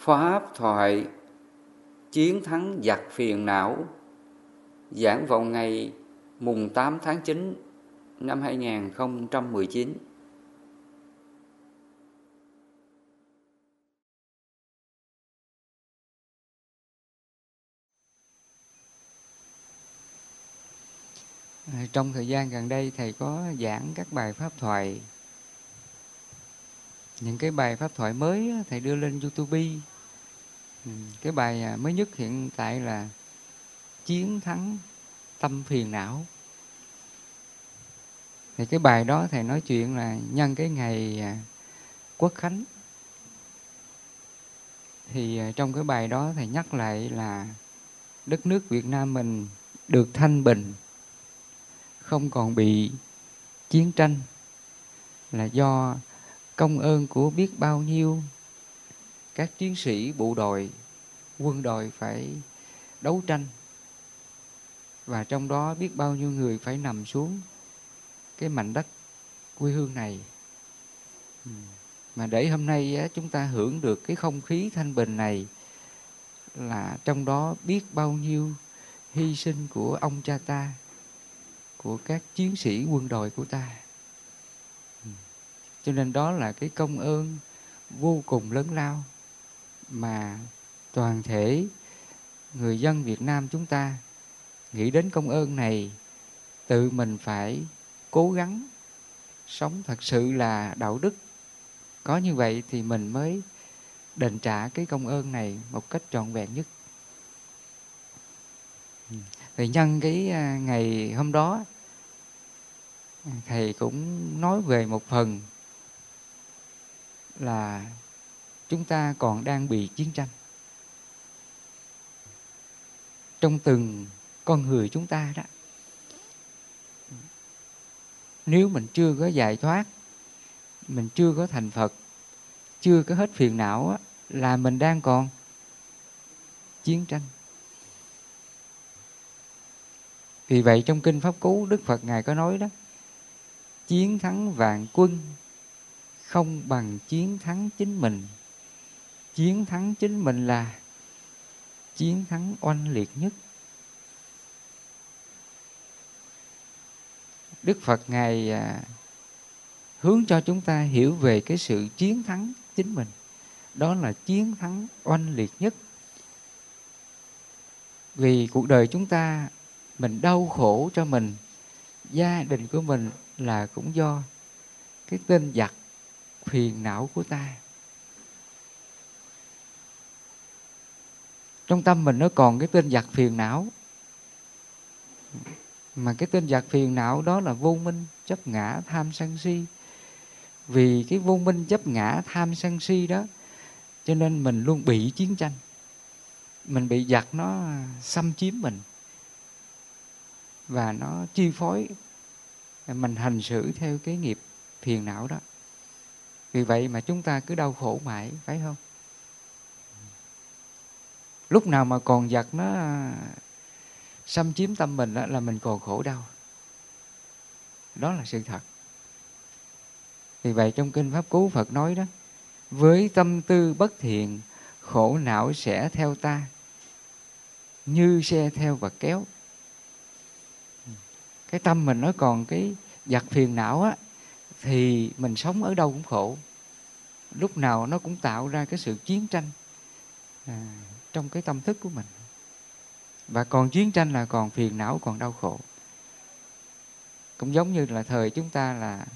Pháp thoại, Chiến thắng giặc phiền não Giảng vào ngày mùng 8 tháng 9 năm 2019 à, Trong thời gian gần đây Thầy có giảng các bài pháp thoại. Những cái bài pháp thoại mới Thầy đưa lên Youtube ừ, Cái bài à, mới nhất hiện tại là Chiến thắng tâm phiền não. Thì cái bài đó Thầy nói chuyện là nhân cái ngày à, Quốc Khánh. Thì à, trong cái bài đó Thầy nhắc lại là Đất nước Việt Nam mình được thanh bình không còn bị chiến tranh là do công ơn của biết bao nhiêu các chiến sĩ bộ đội, quân đội phải đấu tranh. Và trong đó biết bao nhiêu người phải nằm xuống cái mảnh đất quê hương này. Mà để hôm nay chúng ta hưởng được cái không khí thanh bình này là trong đó biết bao nhiêu hy sinh của ông cha ta, của các chiến sĩ quân đội của ta. Cho nên đó là cái công ơn vô cùng lớn lao mà toàn thể người dân Việt Nam chúng ta nghĩ đến công ơn này, tự mình phải cố gắng sống thật sự là đạo đức. Có như vậy thì mình mới đền trả cái công ơn này một cách trọn vẹn nhất. Thì nhân cái à, ngày hôm đó, thầy cũng nói về một phần là chúng ta còn đang bị chiến tranh. Trong từng con người chúng ta đó nếu mình chưa có giải thoát mình chưa có thành phật chưa có hết phiền não á, là mình đang còn chiến tranh. Vì vậy trong Kinh Pháp Cú Đức Phật Ngài có nói đó Chiến thắng vạn quân không bằng chiến thắng chính mình. Chiến thắng chính mình là chiến thắng oanh liệt nhất. Đức Phật Ngài à, hướng cho chúng ta hiểu về cái sự chiến thắng chính mình. Đó là chiến thắng oanh liệt nhất. Vì cuộc đời chúng ta, mình đau khổ cho mình, gia đình của mình là cũng do cái tên giặc, phiền não của ta. Trong tâm mình nó còn cái tên giặc phiền não. Mà cái tên giặc phiền não đó là vô minh, chấp ngã, tham sân si. Vì cái vô minh, chấp ngã, tham sân si đó, cho nên mình luôn bị chiến tranh. Mình bị giặc nó xâm chiếm mình. Và nó chi phối. Mình hành xử theo cái nghiệp phiền não đó. Vì vậy mà chúng ta cứ đau khổ mãi, phải không? Lúc nào mà còn giặc nó à, xâm chiếm tâm mình đó, là mình còn khổ đau. Đó là sự thật. Vì vậy trong kinh pháp cú phật nói đó với tâm tư bất thiện khổ não sẽ theo ta như xe theo vật kéo. Cái tâm mình nó còn cái giặc phiền não á thì mình sống ở đâu cũng khổ. Lúc nào nó cũng tạo ra cái sự chiến tranh. À, trong cái tâm thức của mình. Và còn chiến tranh là còn phiền não, còn đau khổ. Cũng giống như là thời chúng ta là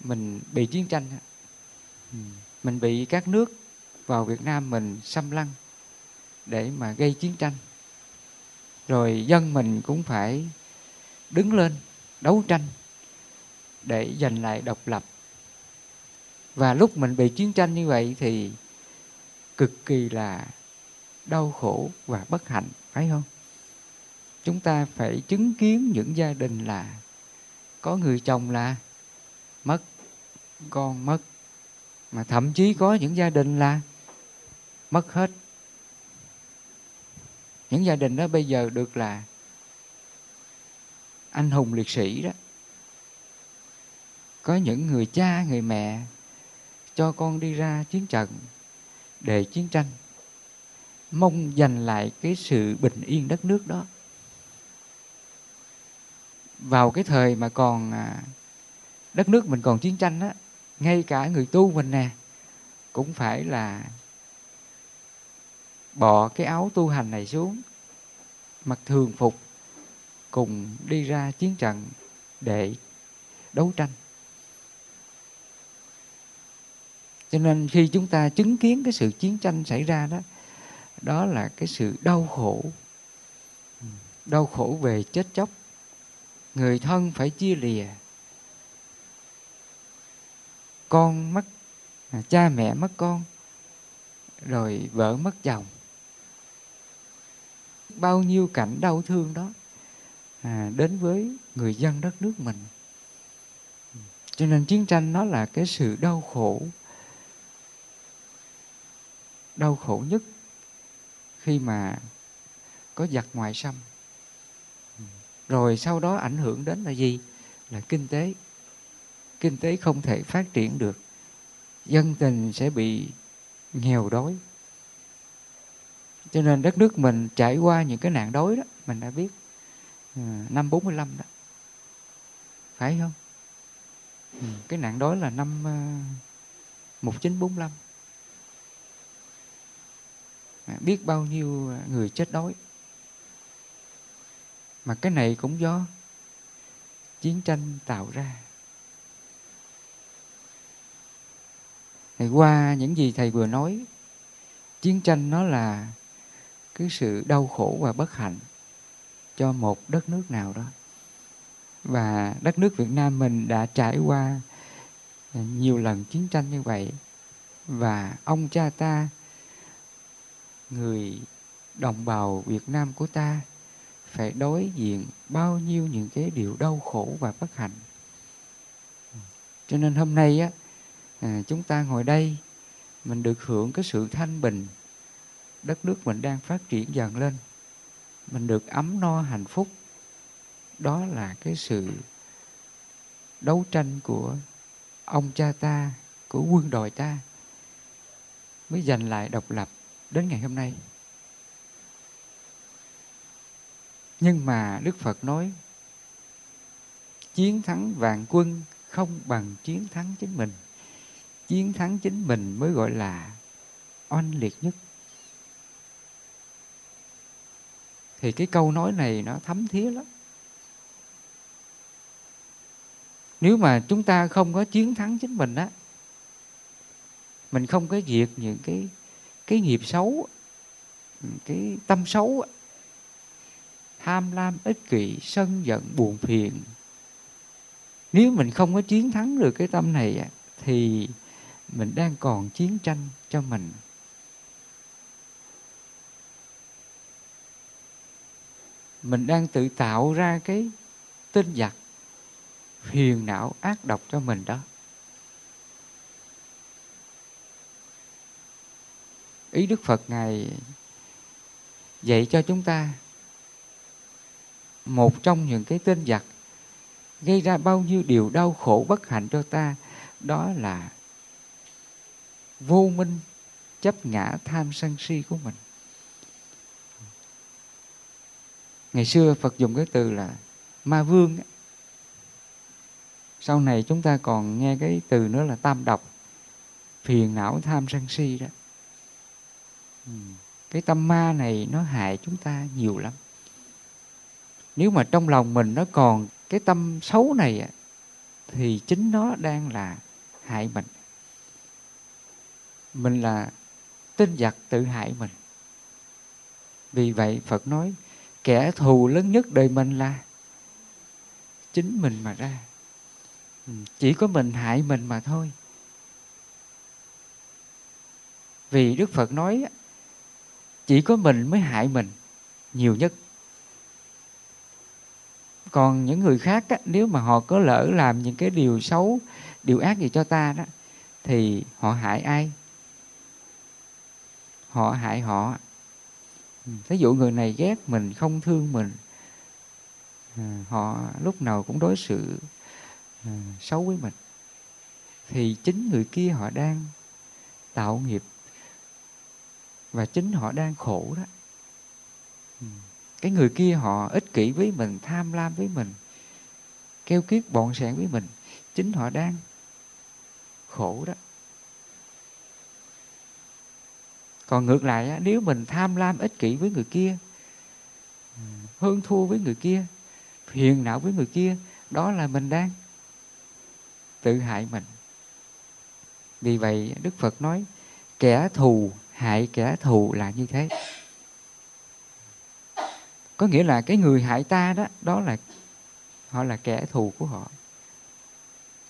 mình bị chiến tranh mình bị các nước vào Việt Nam mình xâm lăng để mà gây chiến tranh. Rồi dân mình cũng phải đứng lên đấu tranh để giành lại độc lập. Và lúc mình bị chiến tranh như vậy thì cực kỳ là đau khổ và bất hạnh, phải không? Chúng ta phải chứng kiến những gia đình là có người chồng là mất, con mất, mà thậm chí có những gia đình là mất hết. Những gia đình đó bây giờ được là anh hùng liệt sĩ đó. Có những người cha, người mẹ cho con đi ra chiến trận để chiến tranh, mong giành lại cái sự bình yên đất nước đó. Vào cái thời mà còn à, đất nước mình còn chiến tranh á, ngay cả người tu mình nè, cũng phải là bỏ cái áo tu hành này xuống, mặc thường phục, cùng đi ra chiến trận để đấu tranh. Cho nên khi chúng ta chứng kiến cái sự chiến tranh xảy ra đó đó là cái sự đau khổ. Đau khổ về chết chóc. Người thân phải chia lìa. Con mất à, cha mẹ mất con rồi vợ mất chồng. Bao nhiêu cảnh đau thương đó à, đến với người dân đất nước mình. Cho nên chiến tranh nó là cái sự đau khổ đau khổ nhất khi mà có giặc ngoại xâm rồi sau đó ảnh hưởng đến là gì? Là kinh tế. Kinh tế không thể phát triển được. Dân tình sẽ bị nghèo đói. Cho nên đất nước mình trải qua những cái nạn đói đó, mình đã biết à, năm 45 đó. Phải không? Ừ, cái nạn đói là năm à, 1945 biết bao nhiêu à, người chết đói. Mà cái này cũng do chiến tranh tạo ra. Thì qua những gì thầy vừa nói, chiến tranh nó là cái sự đau khổ và bất hạnh cho một đất nước nào đó. Và đất nước Việt Nam mình đã trải qua nhiều lần chiến tranh như vậy, và ông cha ta người đồng bào Việt Nam của ta phải đối diện bao nhiêu những cái điều đau khổ và bất hạnh. Cho nên hôm nay á à, chúng ta ngồi đây mình được hưởng cái sự thanh bình. Đất nước mình đang phát triển dần lên. Mình được ấm no hạnh phúc. Đó là cái sự đấu tranh của ông cha ta của quân đội ta. Mới giành lại độc lập đến ngày hôm nay. Nhưng mà đức phật nói, chiến thắng vạn quân không bằng chiến thắng chính mình. Chiến thắng chính mình mới gọi là oanh liệt nhất. Thì cái câu nói này nó thấm thía lắm. Nếu mà chúng ta không có chiến thắng chính mình á, mình không có diệt những cái cái nghiệp xấu cái tâm xấu tham lam, ích kỷ, sân giận, buồn phiền. Nếu mình không có chiến thắng được cái tâm này thì mình đang còn chiến tranh cho mình. Mình đang tự tạo ra cái tinh giặc, phiền não, ác độc cho mình đó. Ý đức phật ngài dạy cho chúng ta. Một trong những cái tên giặc gây ra bao nhiêu điều đau khổ bất hạnh cho ta, đó là vô minh chấp ngã tham sân si của mình. Ngày xưa phật dùng cái từ là ma vương sau này chúng ta còn nghe cái từ nữa là tam độc, phiền não tham sân si đó. Ừ. cái tâm ma này nó hại chúng ta nhiều lắm. Nếu mà trong lòng mình nó còn cái tâm xấu này thì chính nó đang là hại mình. Mình là tin giặc tự hại mình. Vì vậy phật nói, kẻ thù lớn nhất đời mình là chính mình mà ra. Ừ, chỉ có mình hại mình mà thôi. Vì đức phật nói chỉ có mình mới hại mình nhiều nhất. Còn những người khác á, nếu mà họ có lỡ làm những cái điều xấu điều ác gì cho ta đó thì họ hại ai? Họ hại họ. Ừ, thí dụ người này ghét mình không thương mình ừ, họ lúc nào cũng đối xử ừ, xấu với mình thì chính người kia họ đang tạo nghiệp và chính họ đang khổ đó. Ừ. cái người kia họ ích kỷ với mình tham lam với mình keo kiết bọn sẻn với mình. Chính họ đang khổ đó. Còn ngược lại nếu mình tham lam ích kỷ với người kia hơn thua với người kia phiền não với người kia đó là mình đang tự hại mình. Vì vậy đức phật nói kẻ thù hại kẻ thù là như thế. Có nghĩa là cái người hại ta đó đó là, họ là kẻ thù của họ.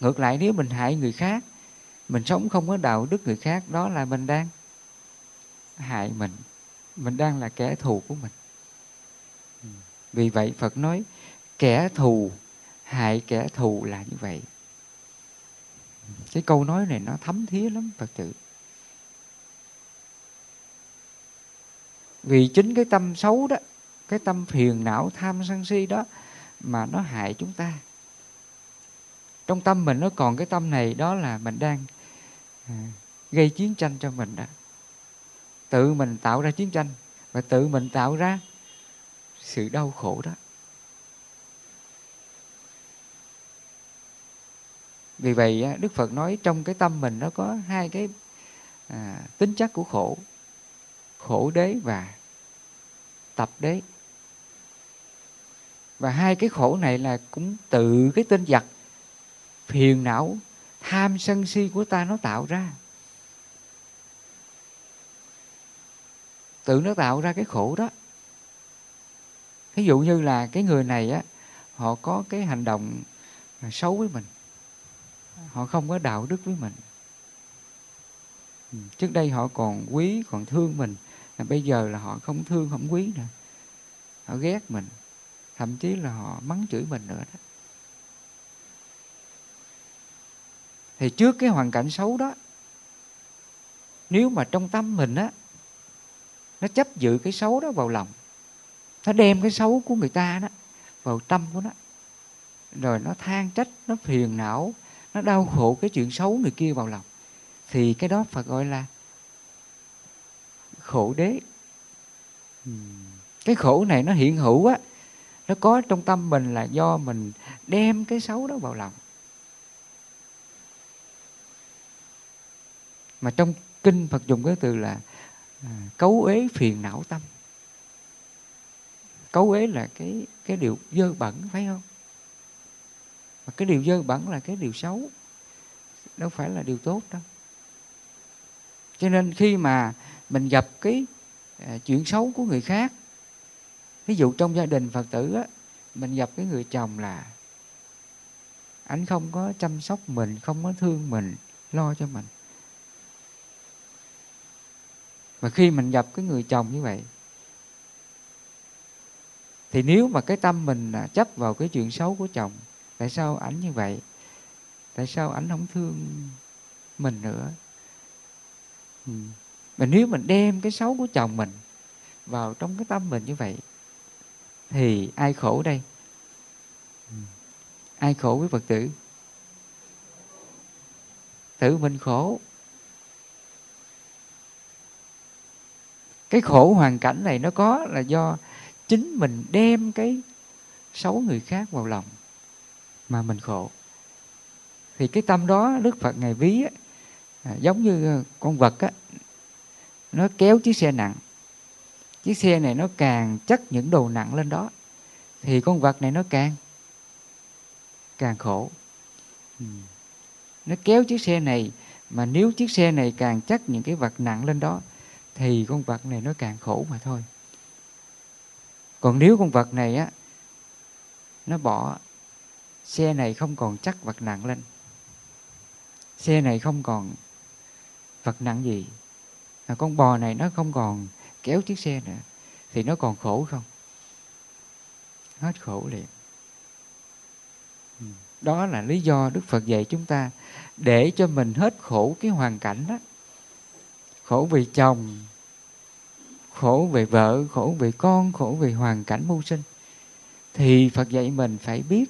Ngược lại, nếu mình hại người khác, mình sống không có đạo đức người khác, đó là mình đang hại mình. Mình đang là kẻ thù của mình. Vì vậy phật nói, kẻ thù, hại kẻ thù là như vậy. Cái câu nói này nó thấm thía lắm, phật tử. Vì chính cái tâm xấu đó cái tâm phiền não tham sân si đó mà nó hại chúng ta. Trong tâm mình nó còn cái tâm này đó là mình đang à, gây chiến tranh cho mình đó. Tự mình tạo ra chiến tranh và tự mình tạo ra sự đau khổ đó. Vì vậy đức phật nói trong cái tâm mình nó có hai cái à, tính chất của khổ khổ đế và tập đế. Và hai cái khổ này là cũng tự cái tên giặc phiền não, tham sân si của ta nó tạo ra. Tự nó tạo ra cái khổ đó. Ví dụ như là cái người này á, họ có cái hành động xấu với mình. Họ không có đạo đức với mình. Ừ, trước đây họ còn quý, còn thương mình bây giờ là họ không thương, không quý nữa. Họ ghét mình. Thậm chí là họ mắng chửi mình nữa đó. Thì trước cái hoàn cảnh xấu đó, nếu mà trong tâm mình á, nó chấp giữ cái xấu đó vào lòng, nó đem cái xấu của người ta đó vào tâm của nó, rồi nó than trách, nó phiền não, nó đau khổ cái chuyện xấu người kia vào lòng, thì cái đó phải gọi là khổ đế. Cái khổ này nó hiện hữu á nó có trong tâm mình là do mình đem cái xấu đó vào lòng. Mà trong kinh phật dùng cái từ là à, cấu ế phiền não tâm. Cấu ế là cái cái điều dơ bẩn phải không? Mà cái điều dơ bẩn là cái điều xấu đâu phải là điều tốt đâu cho nên khi mà mình gặp cái à, chuyện xấu của người khác, ví dụ trong gia đình phật tử á, mình gặp cái người chồng là anh không có chăm sóc mình, không có thương mình, lo cho mình Mà khi mình gặp cái người chồng như vậy, thì nếu mà cái tâm mình à, chấp vào cái chuyện xấu của chồng, tại sao ảnh như vậy tại sao ảnh không thương mình nữa mà nếu mình đem cái xấu của chồng mình vào trong cái tâm mình như vậy thì ai khổ đây? Ừ. ai khổ với phật tử? Tự mình khổ. Cái khổ hoàn cảnh này nó có là do chính mình đem cái xấu người khác vào lòng mà mình khổ. Thì cái tâm đó đức phật ngày ví á, à, giống như ờ, con vật á nó kéo chiếc xe nặng. Chiếc xe này nó càng chất những đồ nặng lên đó thì con vật này nó càng càng khổ. Ừ. nó kéo chiếc xe này mà nếu chiếc xe này càng chất những cái vật nặng lên đó thì con vật này nó càng khổ mà thôi. Còn nếu con vật này á nó bỏ xe này không còn chắc vật nặng lên. Xe này không còn vật nặng gì? À, con bò này nó không còn kéo chiếc xe nữa thì nó còn khổ không? Hết khổ liền. Ừ, đó là lý do đức phật dạy chúng ta để cho mình hết khổ cái hoàn cảnh đó. Khổ vì chồng khổ về vợ khổ về con khổ về hoàn cảnh mưu sinh. Thì phật dạy mình phải biết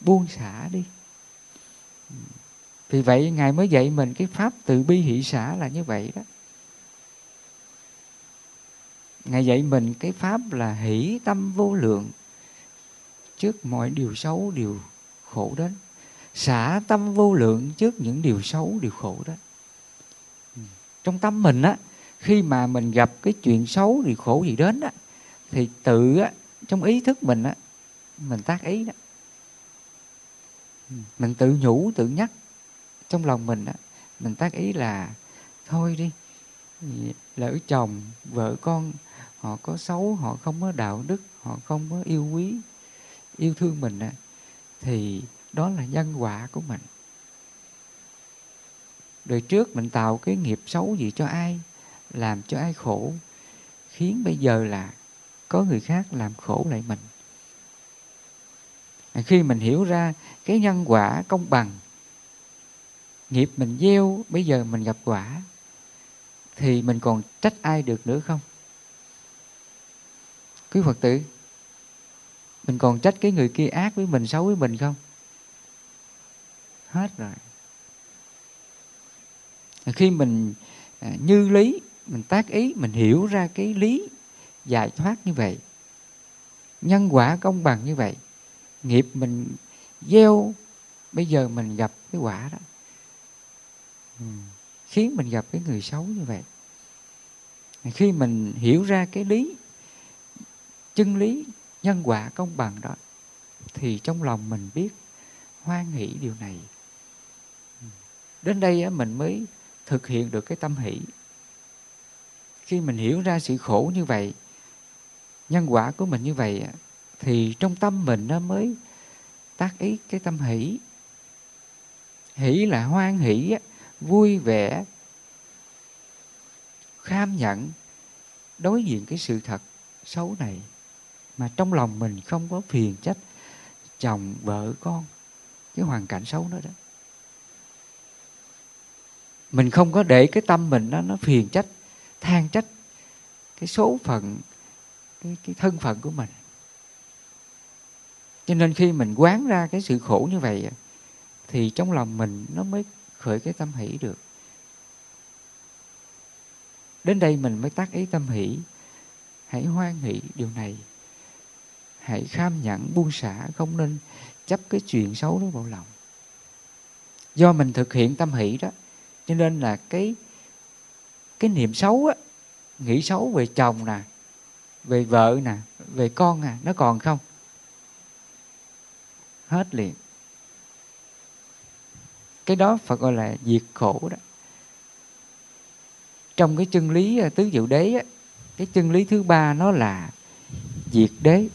buông xả đi. Ừ vì vậy ngài mới dạy mình cái pháp từ bi hỷ xã là như vậy đó. Ngài dạy mình cái pháp là hỷ tâm vô lượng. Trước mọi điều xấu điều khổ đến. Xả tâm vô lượng trước những điều xấu điều khổ đến. Trong tâm mình á, khi mà mình gặp cái chuyện xấu điều khổ gì đến á, thì tự á, trong ý thức mình á, mình tác ý đó. Mình tự nhủ, tự nhắc trong lòng mình á, mình tác ý là, thôi đi ừ, lỡ chồng, vợ con, họ có xấu, họ không có đạo đức, họ không có yêu quý, yêu thương mình á, thì đó là nhân quả của mình. Đời trước mình tạo cái nghiệp xấu gì cho ai, làm cho ai khổ, khiến bây giờ là có người khác làm khổ lại mình. Khi mình hiểu ra cái nhân quả công bằng nghiệp mình gieo, bây giờ mình gặp quả, thì mình còn trách ai được nữa không? Quý phật tử, mình còn trách cái người kia ác với mình, xấu với mình không? Hết rồi. Khi mình à, như lý, mình tác ý, mình hiểu ra cái lý giải thoát như vậy, nhân quả công bằng như vậy, nghiệp mình gieo, bây giờ mình gặp cái quả đó khiến mình gặp cái người xấu như vậy. Khi mình hiểu ra cái lý, chân lý, nhân quả công bằng đó, thì trong lòng mình biết, hoan hỷ điều này. Đến đây mình mới thực hiện được cái tâm hỷ. Khi mình hiểu ra sự khổ như vậy, nhân quả của mình như vậy thì trong tâm mình nó mới tác ý cái tâm hỷ. Hỷ là hoan hỷ á vui vẻ kham nhận đối diện cái sự thật xấu này mà trong lòng mình không có phiền trách chồng vợ con cái hoàn cảnh xấu đó đó. Mình không có để cái tâm mình nó nó phiền trách than trách cái số phận cái, cái thân phận của mình. Cho nên khi mình quán ra cái sự khổ như vậy thì trong lòng mình nó mới khởi cái tâm hỷ được. Đến đây mình mới tác ý tâm hỷ. Hãy hoan hỷ điều này. Hãy kham nhẫn, buông xả, không nên chấp cái chuyện xấu đó vào lòng. Do mình thực hiện tâm hỷ đó, cho nên là cái cái niệm xấu á, nghĩ xấu về chồng nè, về vợ nè, về con nè, nó còn không? Hết liền cái đó phải gọi là diệt khổ đó. Trong cái chân lý à, tứ diệu đế á, cái chân lý thứ ba nó là diệt đế.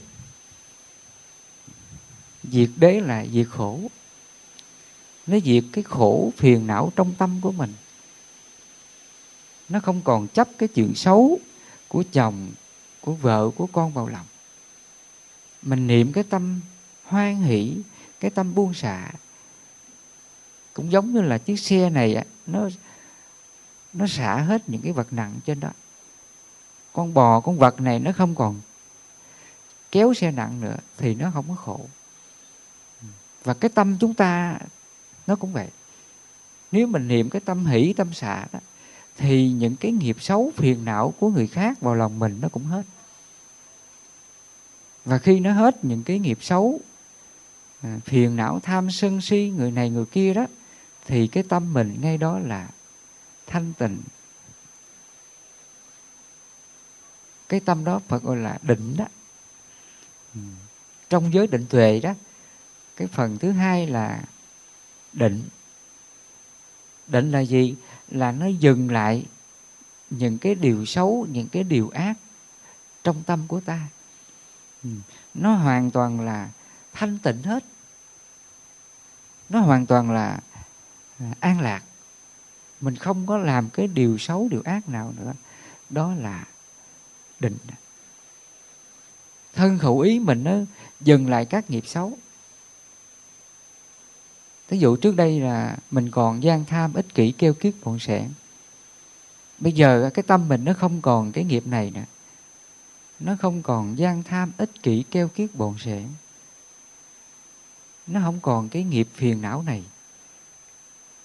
Diệt đế là diệt khổ. Nó diệt cái khổ phiền não trong tâm của mình. Nó không còn chấp cái chuyện xấu của chồng của vợ của con vào lòng. Mình niệm cái tâm hoan hỷ cái tâm buông xả cũng giống như là chiếc xe này nó nó xả hết những cái vật nặng trên đó. Con bò, con vật này nó không còn kéo xe nặng nữa thì nó không có khổ. Và cái tâm chúng ta, nó cũng vậy. Nếu mình niệm cái tâm hỷ, tâm xả đó, thì những cái nghiệp xấu, phiền não của người khác vào lòng mình nó cũng hết. Và khi nó hết những cái nghiệp xấu à, phiền não, tham sân si, người này người kia đó thì cái tâm mình ngay đó là thanh tịnh. Cái tâm đó phải gọi là định đó. Ừ. trong giới định tuệ đó cái phần thứ hai là định. Định là gì? Là nó dừng lại những cái điều xấu những cái điều ác trong tâm của ta. Ừ. nó hoàn toàn là thanh tịnh hết. Nó hoàn toàn là À, an lạc mình không có làm cái điều xấu, điều ác nào nữa đó là định thân khẩu ý mình nó dừng lại các nghiệp xấu Ví dụ trước đây là mình còn gian tham, ích kỷ kêu kiết bọn sẻn. Bây giờ cái tâm mình nó không còn cái nghiệp này nữa. Nó không còn gian tham, ích kỷ kêu kiết bồn sẻn. Nó không còn cái nghiệp phiền não này.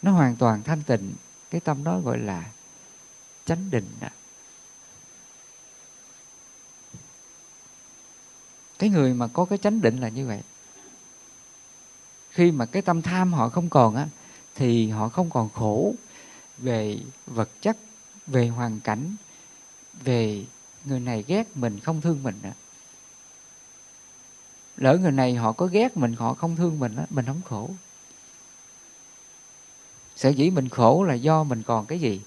Nó hoàn toàn thanh tịnh. Cái tâm đó gọi là chánh định đó. cái người mà có cái chánh định là như vậy khi mà cái tâm tham họ không còn á, thì họ không còn khổ về vật chất, về hoàn cảnh, về người này ghét mình, không thương mình nữa lỡ người này họ có ghét mình, họ không thương mình á, mình không khổ sở dĩ mình khổ là do mình còn cái gì?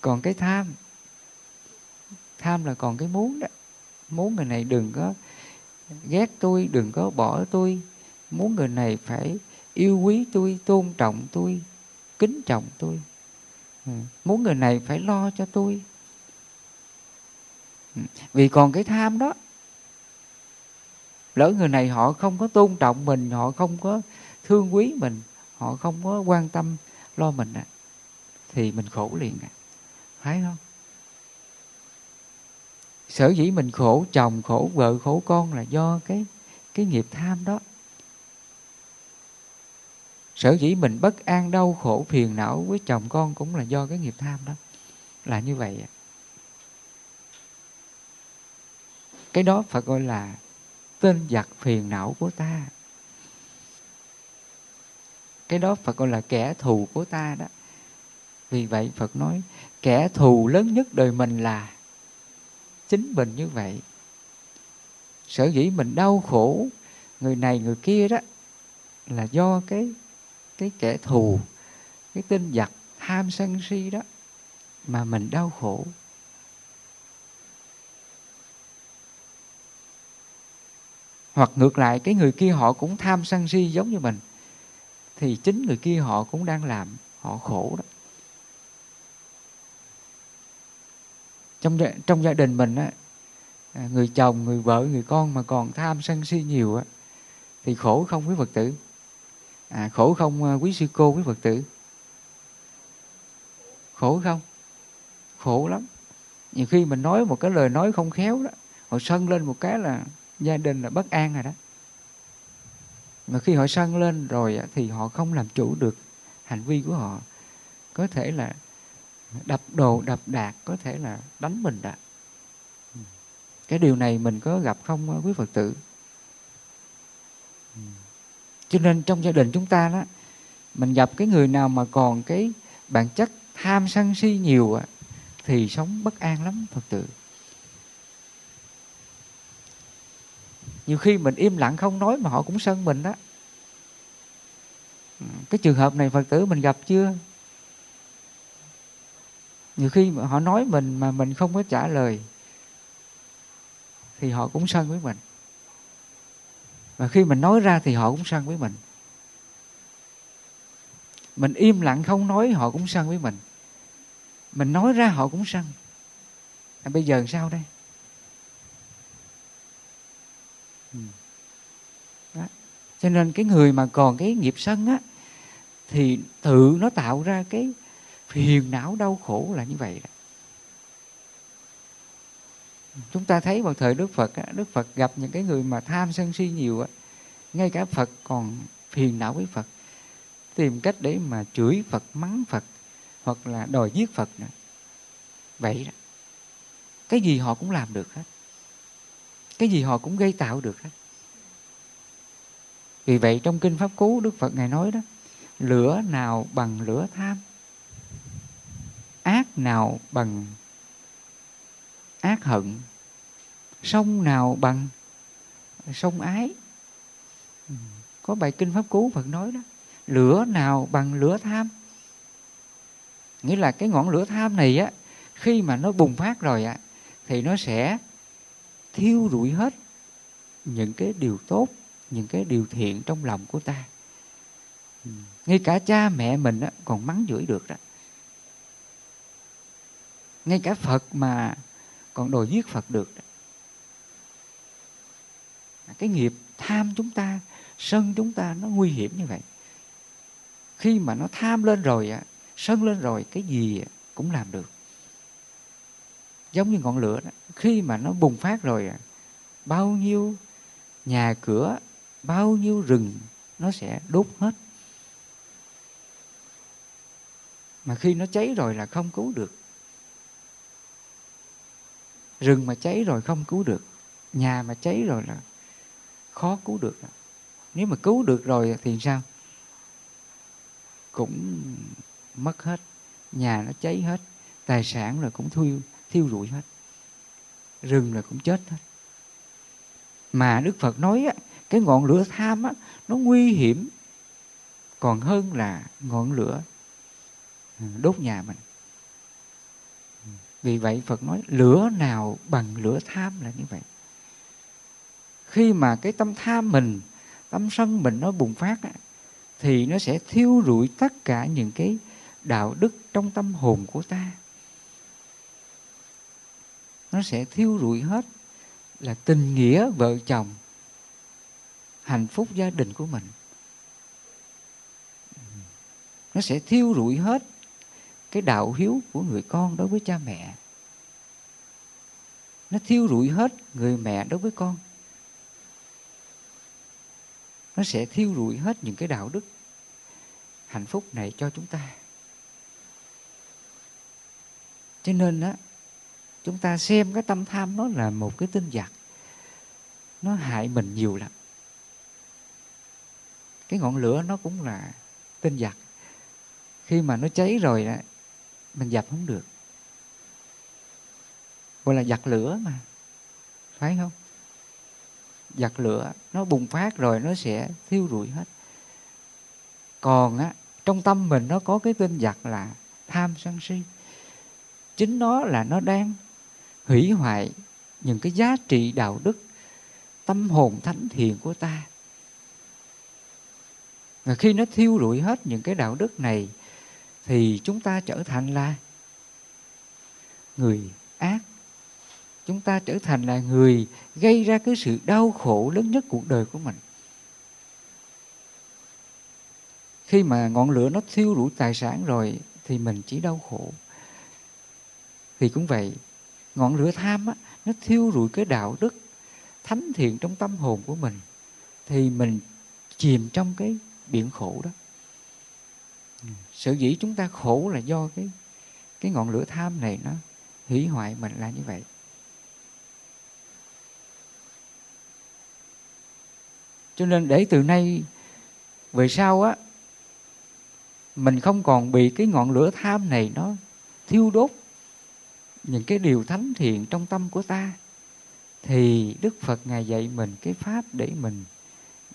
Còn cái tham. Tham là còn cái muốn đó. Muốn người này đừng có ghét tôi, đừng có bỏ tôi. Muốn người này phải yêu quý tôi, tôn trọng tôi, kính trọng tôi. Ừ. muốn người này phải lo cho tôi. Ừ. vì còn cái tham đó. Lỡ người này họ không có tôn trọng mình, họ không có thương quý mình họ không có quan tâm lo mình à, thì mình khổ liền à. thấy không? Sở dĩ mình khổ chồng khổ vợ khổ con là do cái cái nghiệp tham đó. Sở dĩ mình bất an đau khổ phiền não với chồng con cũng là do cái nghiệp tham đó là như vậy cái đó phải gọi là tên giặc phiền não của ta cái đó phật gọi là kẻ thù của ta đó. Vì vậy phật nói, kẻ thù lớn nhất đời mình là chính mình như vậy. Sở dĩ mình đau khổ người này người kia đó là do cái cái kẻ thù, cái tinh giặc tham sân si đó mà mình đau khổ. Hoặc ngược lại, cái người kia họ cũng tham sân si giống như mình thì chính người kia họ cũng đang làm họ khổ đó. Trong trong gia đình mình á à, người chồng người vợ người con mà còn tham sân si nhiều á thì khổ không quý phật tử. À, khổ không à, quý sư cô quý phật tử. Khổ không? Khổ lắm. Nhiều khi mình nói một cái lời nói không khéo đó họ sân lên một cái là gia đình là bất an rồi đó mà khi họ sân lên rồi thì họ không làm chủ được hành vi của họ. Có thể là đập đồ, đập đạc, có thể là đánh mình đã. Cái điều này mình có gặp không ờ, quý phật tử? Cho nên trong gia đình chúng ta đó, mình gặp cái người nào mà còn cái bản chất tham sân si nhiều thì sống bất an lắm, phật tử. Nhiều khi mình im lặng không nói mà họ cũng sân mình đó. Ừ, cái trường hợp này phật tử mình gặp chưa? Nhiều khi họ nói mình mà mình không có trả lời thì họ cũng sân với mình. Và khi mình nói ra thì họ cũng sân với mình. Mình im lặng không nói họ cũng sân với mình. Mình nói ra họ cũng sân. À, bây giờ sao đây ừ. Đó cho nên cái người mà còn cái nghiệp sân á, thì tự nó tạo ra cái phiền não đau khổ là như vậy đó. Chúng ta thấy vào thời đức phật đức phật gặp những cái người mà tham sân si nhiều á, ngay cả phật còn phiền não với phật, tìm cách để mà chửi phật, mắng phật, hoặc là đòi giết phật nữa. Vậy đó. Cái gì họ cũng làm được hết. Cái gì họ cũng gây tạo được hết vì vậy trong kinh pháp cú, đức phật ngài nói đó, lửa nào bằng lửa tham? Ác nào bằng ác hận? Sông nào bằng sông ái? Ừ, có bài kinh pháp cú phật nói đó, lửa nào bằng lửa tham? Nghĩa là cái ngọn lửa tham này á, khi mà nó bùng phát rồi á, thì nó sẽ thiêu rụi hết những cái điều tốt những cái điều thiện trong lòng của ta. Ngay cả cha mẹ mình á, còn mắng chửi được đó. Ngay cả phật mà còn đòi giết phật được đó. cái nghiệp tham chúng ta sân chúng ta nó nguy hiểm như vậy. Khi mà nó tham lên rồi á sân lên rồi cái gì cũng làm được. Giống như ngọn lửa đó khi mà nó bùng phát rồi bao nhiêu nhà cửa bao nhiêu rừng nó sẽ đốt hết. Mà khi nó cháy rồi là không cứu được. Rừng mà cháy rồi không cứu được nhà mà cháy rồi là khó cứu được. Nếu mà cứu được rồi thì sao? Cũng mất hết nhà nó cháy hết tài sản rồi cũng thiêu thiêu rụi hết. Rừng là cũng chết hết. Mà đức phật nói á, cái ngọn lửa tham á, nó nguy hiểm. Còn hơn là ngọn lửa ừ, đốt nhà mình. Ừ, vì vậy phật nói lửa nào bằng lửa tham là như vậy. Khi mà cái tâm tham mình tâm sân mình nó bùng phát á, thì nó sẽ thiêu rụi tất cả những cái đạo đức trong tâm hồn của ta. Nó sẽ thiêu rụi hết là tình nghĩa vợ chồng hạnh phúc gia đình của mình. Nó sẽ thiêu rụi hết cái đạo hiếu của người con đối với cha mẹ. Nó thiêu rụi hết người mẹ đối với con. Nó sẽ thiêu rụi hết những cái đạo đức hạnh phúc này cho chúng ta. Cho nên á, chúng ta xem cái tâm tham nó là một cái tinh giặc. Nó hại mình nhiều lắm cái ngọn lửa nó cũng là tinh giặc. Khi mà nó cháy rồi đó, mình dập không được. Gọi là giặc lửa mà phải không? Giặc lửa nó bùng phát rồi nó sẽ thiêu rụi hết. Còn á trong tâm mình nó có cái tinh giặc là tham sân si. Chính nó là nó đang hủy hoại những cái giá trị đạo đức tâm hồn thánh thiện của ta và khi nó thiêu rụi hết những cái đạo đức này, thì chúng ta trở thành là người ác. Chúng ta trở thành là người gây ra cái sự đau khổ lớn nhất cuộc đời của mình. Khi mà ngọn lửa nó thiêu rụi tài sản rồi, thì mình chỉ đau khổ. Thì cũng vậy, ngọn lửa tham á, nó thiêu rụi cái đạo đức thánh thiện trong tâm hồn của mình, thì mình chìm trong cái biển khổ đó. Sở dĩ chúng ta khổ là do cái cái ngọn lửa tham này nó hủy hoại mình là như vậy. Cho nên để từ nay, về sau á, mình không còn bị cái ngọn lửa tham này nó thiêu đốt những cái điều thánh thiện trong tâm của ta, thì đức phật ngài dạy mình cái pháp để mình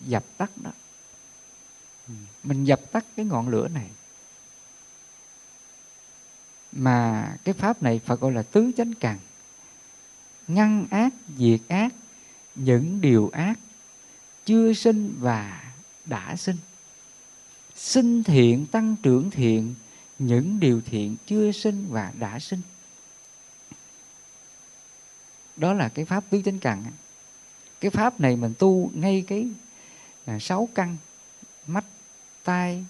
dập tắt đó mình dập tắt cái ngọn lửa này. Mà cái pháp này phật gọi là tứ chánh cần ngăn ác, diệt ác, những điều ác chưa sinh và đã sinh. Sinh thiện, tăng trưởng thiện, những điều thiện chưa sinh và đã sinh. Đó là cái pháp tứ chánh cần cái pháp này mình tu ngay cái à, sáu căn, mắt tai,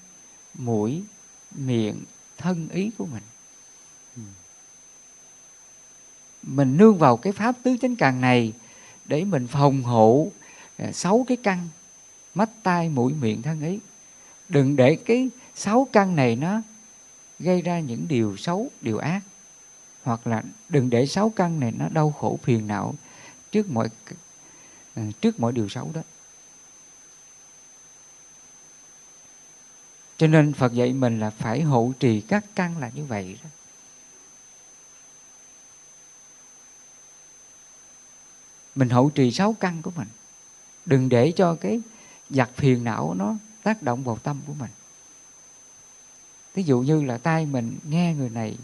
mũi, miệng, thân ý của mình. Mình nương vào cái pháp tứ chánh càng này để mình phòng hộ à, sáu cái căn, mắt, tai, mũi, miệng, thân ý. Đừng để cái sáu căn này nó gây ra những điều xấu, điều ác. Hoặc là đừng để sáu căn này nó đau khổ phiền não trước mọi à, trước mọi điều xấu đó. Cho nên phật dạy mình là phải hộ trì các căn là như vậy đó. Mình hộ trì sáu căn của mình. Đừng để cho cái giặc phiền não nó tác động vào tâm của mình. Ví dụ như là tai mình nghe người này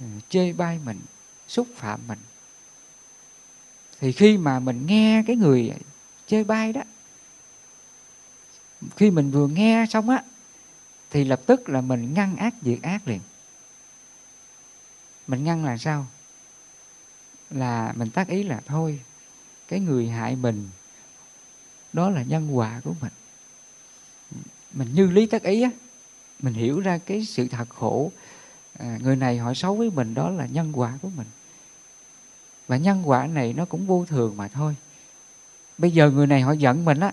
ừ, chê bai mình, xúc phạm mình. Thì khi mà mình nghe cái người chê bai đó, khi mình vừa nghe xong á thì lập tức là mình ngăn ác diệt ác liền. Mình ngăn là sao? Là mình tác ý là thôi cái người hại mình đó là nhân quả của mình. Mình như lý tác ý á mình hiểu ra cái sự thật khổ. À, người này họ xấu với mình đó là nhân quả của mình. Và nhân quả này nó cũng vô thường mà thôi. Bây giờ người này họ giận mình á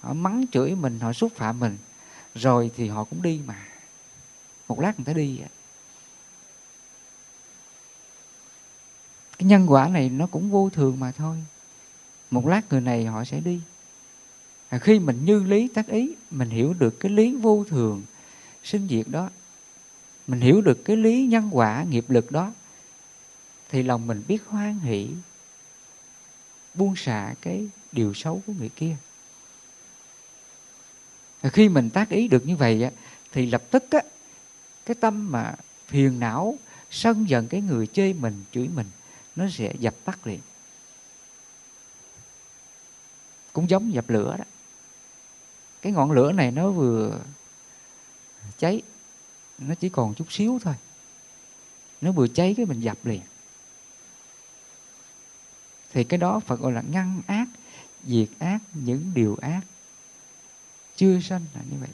họ mắng chửi mình họ xúc phạm mình rồi thì họ cũng đi mà. Một lát người ta đi cái nhân quả này nó cũng vô thường mà thôi. Một lát người này họ sẽ đi. À, khi mình như lý tác ý mình hiểu được cái lý vô thường sinh diệt đó mình hiểu được cái lý nhân quả nghiệp lực đó thì lòng mình biết hoan hỷ buông xả cái điều xấu của người kia khi mình tác ý được như vậy á, thì lập tức á, cái tâm mà phiền não sân giận cái người chê mình chửi mình nó sẽ dập tắt liền. Cũng giống dập lửa đó. Cái ngọn lửa này nó vừa cháy nó chỉ còn chút xíu thôi. Nó vừa cháy cái mình dập liền. Thì cái đó Phật gọi là ngăn ác diệt ác những điều ác chưa sanh là như vậy.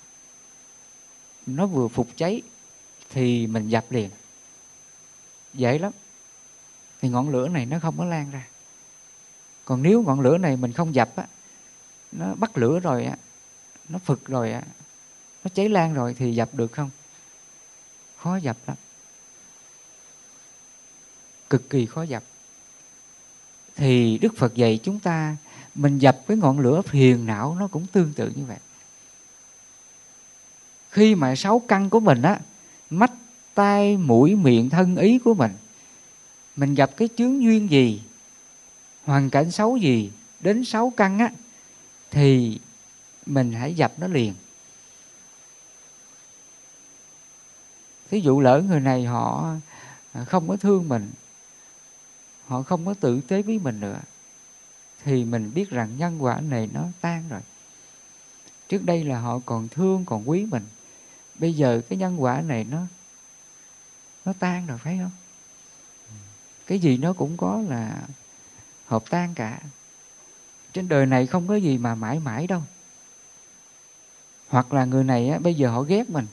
Nó vừa phục cháy thì mình dập liền. Dễ lắm. Thì ngọn lửa này nó không có lan ra. Còn nếu ngọn lửa này mình không dập á, nó bắt lửa rồi á, nó phực rồi á, nó cháy lan rồi thì dập được không? Khó dập lắm. Cực kỳ khó dập. Thì đức phật dạy chúng ta, mình dập cái ngọn lửa phiền não nó cũng tương tự như vậy khi mà sáu căn của mình á, mắt, tai, mũi, miệng, thân, ý của mình mình gặp cái chướng duyên gì, hoàn cảnh xấu gì đến sáu căn á, thì mình hãy dập nó liền. Thí dụ lỡ người này họ không có thương mình, họ không có tử tế với mình nữa, thì mình biết rằng nhân quả này nó tan rồi. Trước đây là họ còn thương, còn quý mình bây giờ cái nhân quả này nó nó tan rồi phải không? Cái gì nó cũng có là hợp tan cả. Trên đời này không có gì mà mãi mãi đâu. Hoặc là người này á, bây giờ họ ghét mình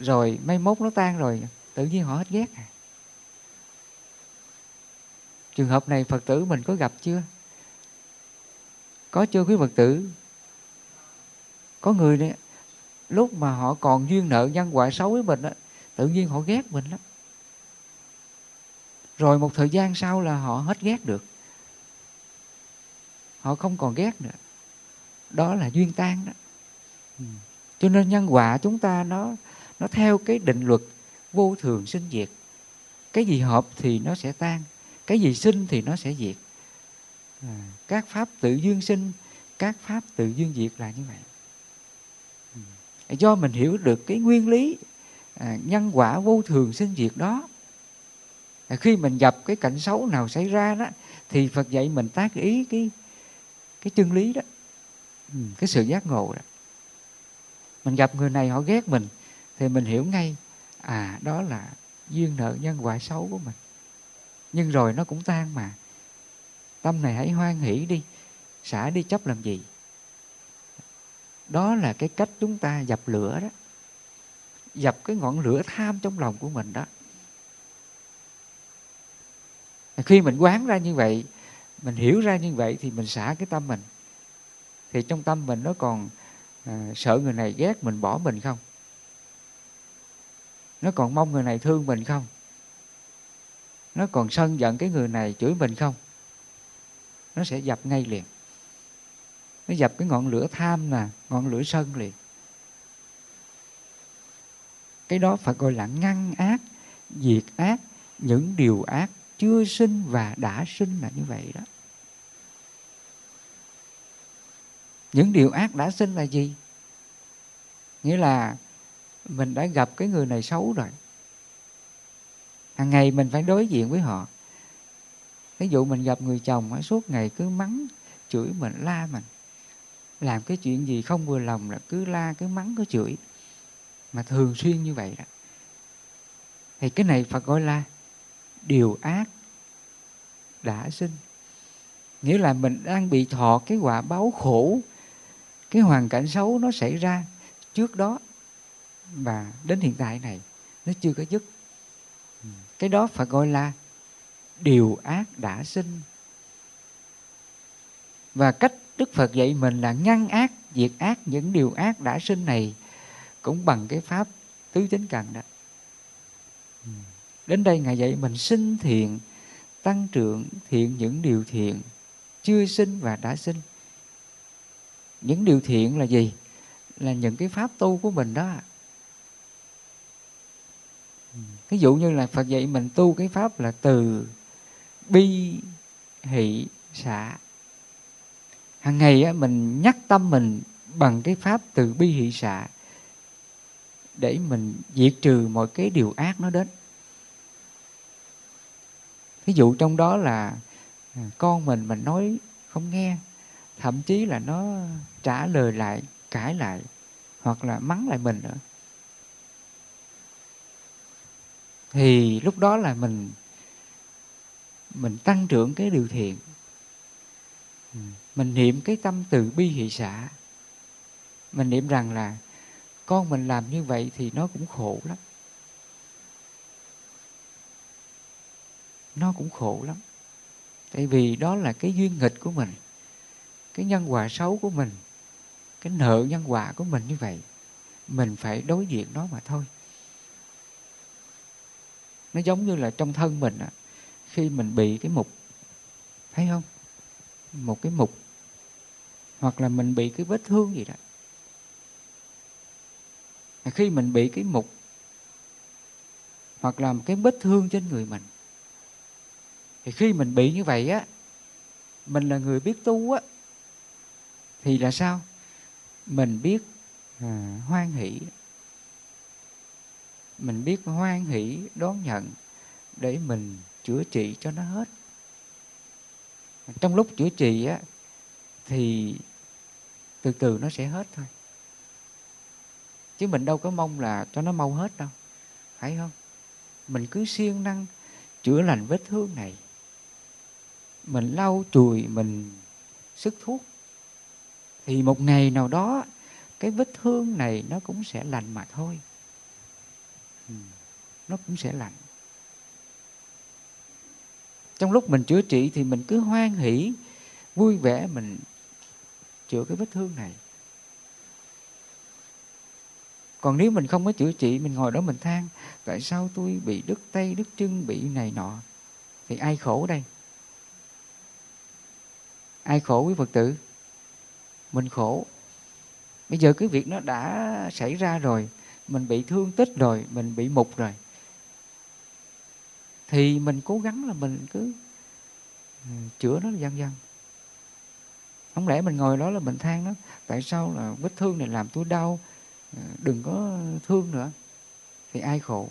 rồi mai mốt nó tan rồi tự nhiên họ hết ghét à. Trường hợp này phật tử mình có gặp chưa? Có chưa quý phật tử? Có người đấy lúc mà họ còn duyên nợ nhân quả xấu với mình á tự nhiên họ ghét mình lắm. Rồi một thời gian sau là họ hết ghét được. Họ không còn ghét nữa. Đó là duyên tan đó. Ừ. cho nên nhân quả chúng ta nó nó theo cái định luật vô thường sinh diệt. Cái gì hợp thì nó sẽ tan cái gì sinh thì nó sẽ diệt. À, các pháp tự duyên sinh các pháp tự duyên diệt là như vậy. ừ do mình hiểu được cái nguyên lý à, nhân quả vô thường sinh diệt đó. À, khi mình gặp cái cảnh xấu nào xảy ra đó thì phật dạy mình tác ý cái cái chân lý đó. Ừ, cái sự giác ngộ đó. Mình gặp người này họ ghét mình thì mình hiểu ngay à đó là duyên nợ nhân quả xấu của mình. Nhưng rồi nó cũng tan mà. Tâm này hãy hoan hỷ đi xả đi chấp làm gì? Đó là cái cách chúng ta dập lửa đó. Dập cái ngọn lửa tham trong lòng của mình đó. Khi mình quán ra như vậy mình hiểu ra như vậy thì mình xả cái tâm mình. Thì trong tâm mình nó còn à, sợ người này ghét mình bỏ mình không? Nó còn mong người này thương mình không? Nó còn sân giận cái người này chửi mình không? Nó sẽ dập ngay liền nó dập cái ngọn lửa tham nè, ngọn lửa sân liền. Cái đó phải gọi là ngăn ác, diệt ác, những điều ác chưa sinh và đã sinh là như vậy đó. Những điều ác đã sinh là gì? Nghĩa là mình đã gặp cái người này xấu rồi. Hàng ngày mình phải đối diện với họ. Ví dụ mình gặp người chồng suốt ngày cứ mắng, chửi mình, la mình làm cái chuyện gì không vừa lòng là cứ la, cứ mắng, cứ chửi. Mà thường xuyên như vậy đó. Thì cái này Phật gọi là điều ác đã sinh. Nghĩa là mình đang bị thọ cái quả báo khổ, cái hoàn cảnh xấu nó xảy ra trước đó và đến hiện tại này nó chưa có dứt. Cái đó phải gọi là điều ác đã sinh. Và cách đức phật dạy mình là ngăn ác, diệt ác những điều ác đã sinh này cũng bằng cái pháp tứ chánh cần đó. Ừ. Đến đây ngài dạy mình sinh thiện, tăng trưởng thiện những điều thiện chưa sinh và đã sinh. Những điều thiện là gì? Là những cái pháp tu của mình đó. Ừ. Ví dụ như là phật dạy mình tu cái pháp là từ bi, hỷ xả hàng ngày mình nhắc tâm mình bằng cái pháp từ bi hỷ xạ để mình diệt trừ mọi cái điều ác nó đến. Ví dụ trong đó là à, con mình mình nói không nghe, thậm chí là nó trả lời lại, cãi lại, hoặc là mắng lại mình nữa. Thì lúc đó là mình mình tăng trưởng cái điều thiện. Ừ mình niệm cái tâm từ bi hỷ xã. Mình niệm rằng là con mình làm như vậy thì nó cũng khổ lắm. Nó cũng khổ lắm. Tại vì đó là cái duyên nghịch của mình, cái nhân quả xấu của mình, cái nợ nhân quả của mình như vậy. Mình phải đối diện nó mà thôi. Nó giống như là trong thân mình khi mình bị cái mục, thấy không? Một cái mục hoặc là mình bị cái vết thương gì đó. Khi mình bị cái mục hoặc là một cái vết thương trên người mình thì khi mình bị như vậy á mình là người biết tu á thì là sao? Mình biết à, hoan hỷ. Mình biết hoan hỷ đón nhận để mình chữa trị cho nó hết. Trong lúc chữa trị á thì từ từ nó sẽ hết thôi. Chứ mình đâu có mong là cho nó mau hết đâu. Phải không? Mình cứ siêng năng chữa lành vết thương này. Mình lau chùi mình sức thuốc. Thì một ngày nào đó cái vết thương này nó cũng sẽ lành mà thôi. Ừ, nó cũng sẽ lành. Trong lúc mình chữa trị thì mình cứ hoan hỷ vui vẻ mình chữa cái vết thương này. Còn nếu mình không có chữa trị, mình ngồi đó mình than, tại sao tôi bị đứt tay, đứt chân, bị này nọ? Thì ai khổ đây? Ai khổ quý phật tử? Mình khổ. Bây giờ cái việc nó đã xảy ra rồi, mình bị thương tích rồi, mình bị mục rồi, thì mình cố gắng là mình cứ ừ, chữa nó dần dần không lẽ mình ngồi đó là mình than nó tại sao là vết thương này làm tôi đau? À, đừng có thương nữa. Thì ai khổ?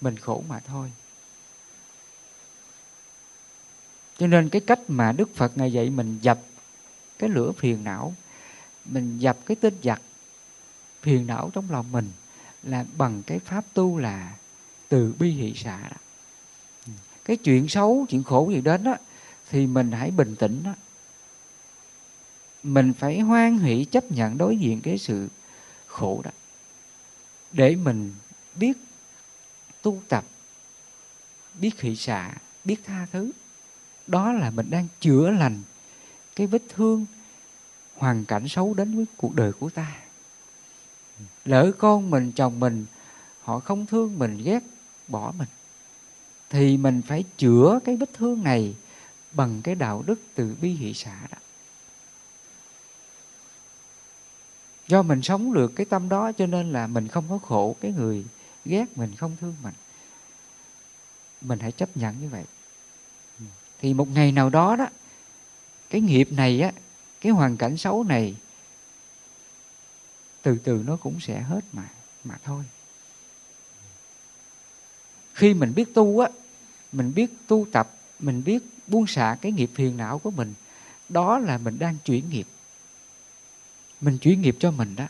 Mình khổ mà thôi. Cho nên cái cách mà đức phật ngài dạy mình dập cái lửa phiền não, mình dập cái tên giặc phiền não trong lòng mình là bằng cái pháp tu là từ bi hỷ xả đó. cái chuyện xấu, chuyện khổ gì đến đó, thì mình hãy bình tĩnh đó mình phải hoan hỷ chấp nhận đối diện cái sự khổ đó. Để mình biết tu tập, biết hỷ xả, biết tha thứ. Đó là mình đang chữa lành cái vết thương, hoàn cảnh xấu đến với cuộc đời của ta. Lỡ con mình, chồng mình, họ không thương mình, ghét, bỏ mình, thì mình phải chữa cái vết thương này bằng cái đạo đức từ bi hỷ xả đó. Do mình sống được cái tâm đó cho nên là mình không có khổ, cái người ghét mình không thương mình. Mình hãy chấp nhận như vậy. Ừ. Thì một ngày nào đó đó, cái nghiệp này á, cái hoàn cảnh xấu này, từ từ nó cũng sẽ hết mà mà thôi. Khi mình biết tu á, mình biết tu tập, mình biết buông xả cái nghiệp phiền não của mình, đó là mình đang chuyển nghiệp mình chuyển nghiệp cho mình đó.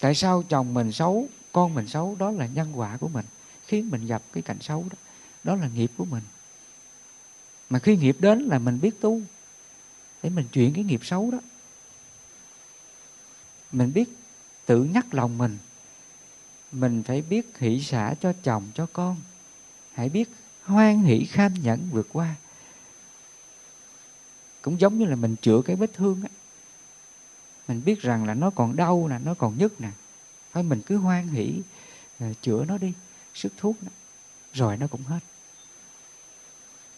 Tại sao chồng mình xấu, con mình xấu, đó là nhân quả của mình. Khiến mình gặp cái cảnh xấu đó đó là nghiệp của mình. Mà khi nghiệp đến là mình biết tu, để mình chuyển cái nghiệp xấu đó. Mình biết tự nhắc lòng mình. Mình phải biết hỷ xả cho chồng, cho con. Hãy biết hoan hỷ kham nhẫn vượt qua. Cũng giống như là mình chữa cái vết thương á mình biết rằng là nó còn đau nè, nó còn nhức nè. Thôi mình cứ hoan hỷ ờ, chữa nó đi, sức thuốc đó. rồi nó cũng hết.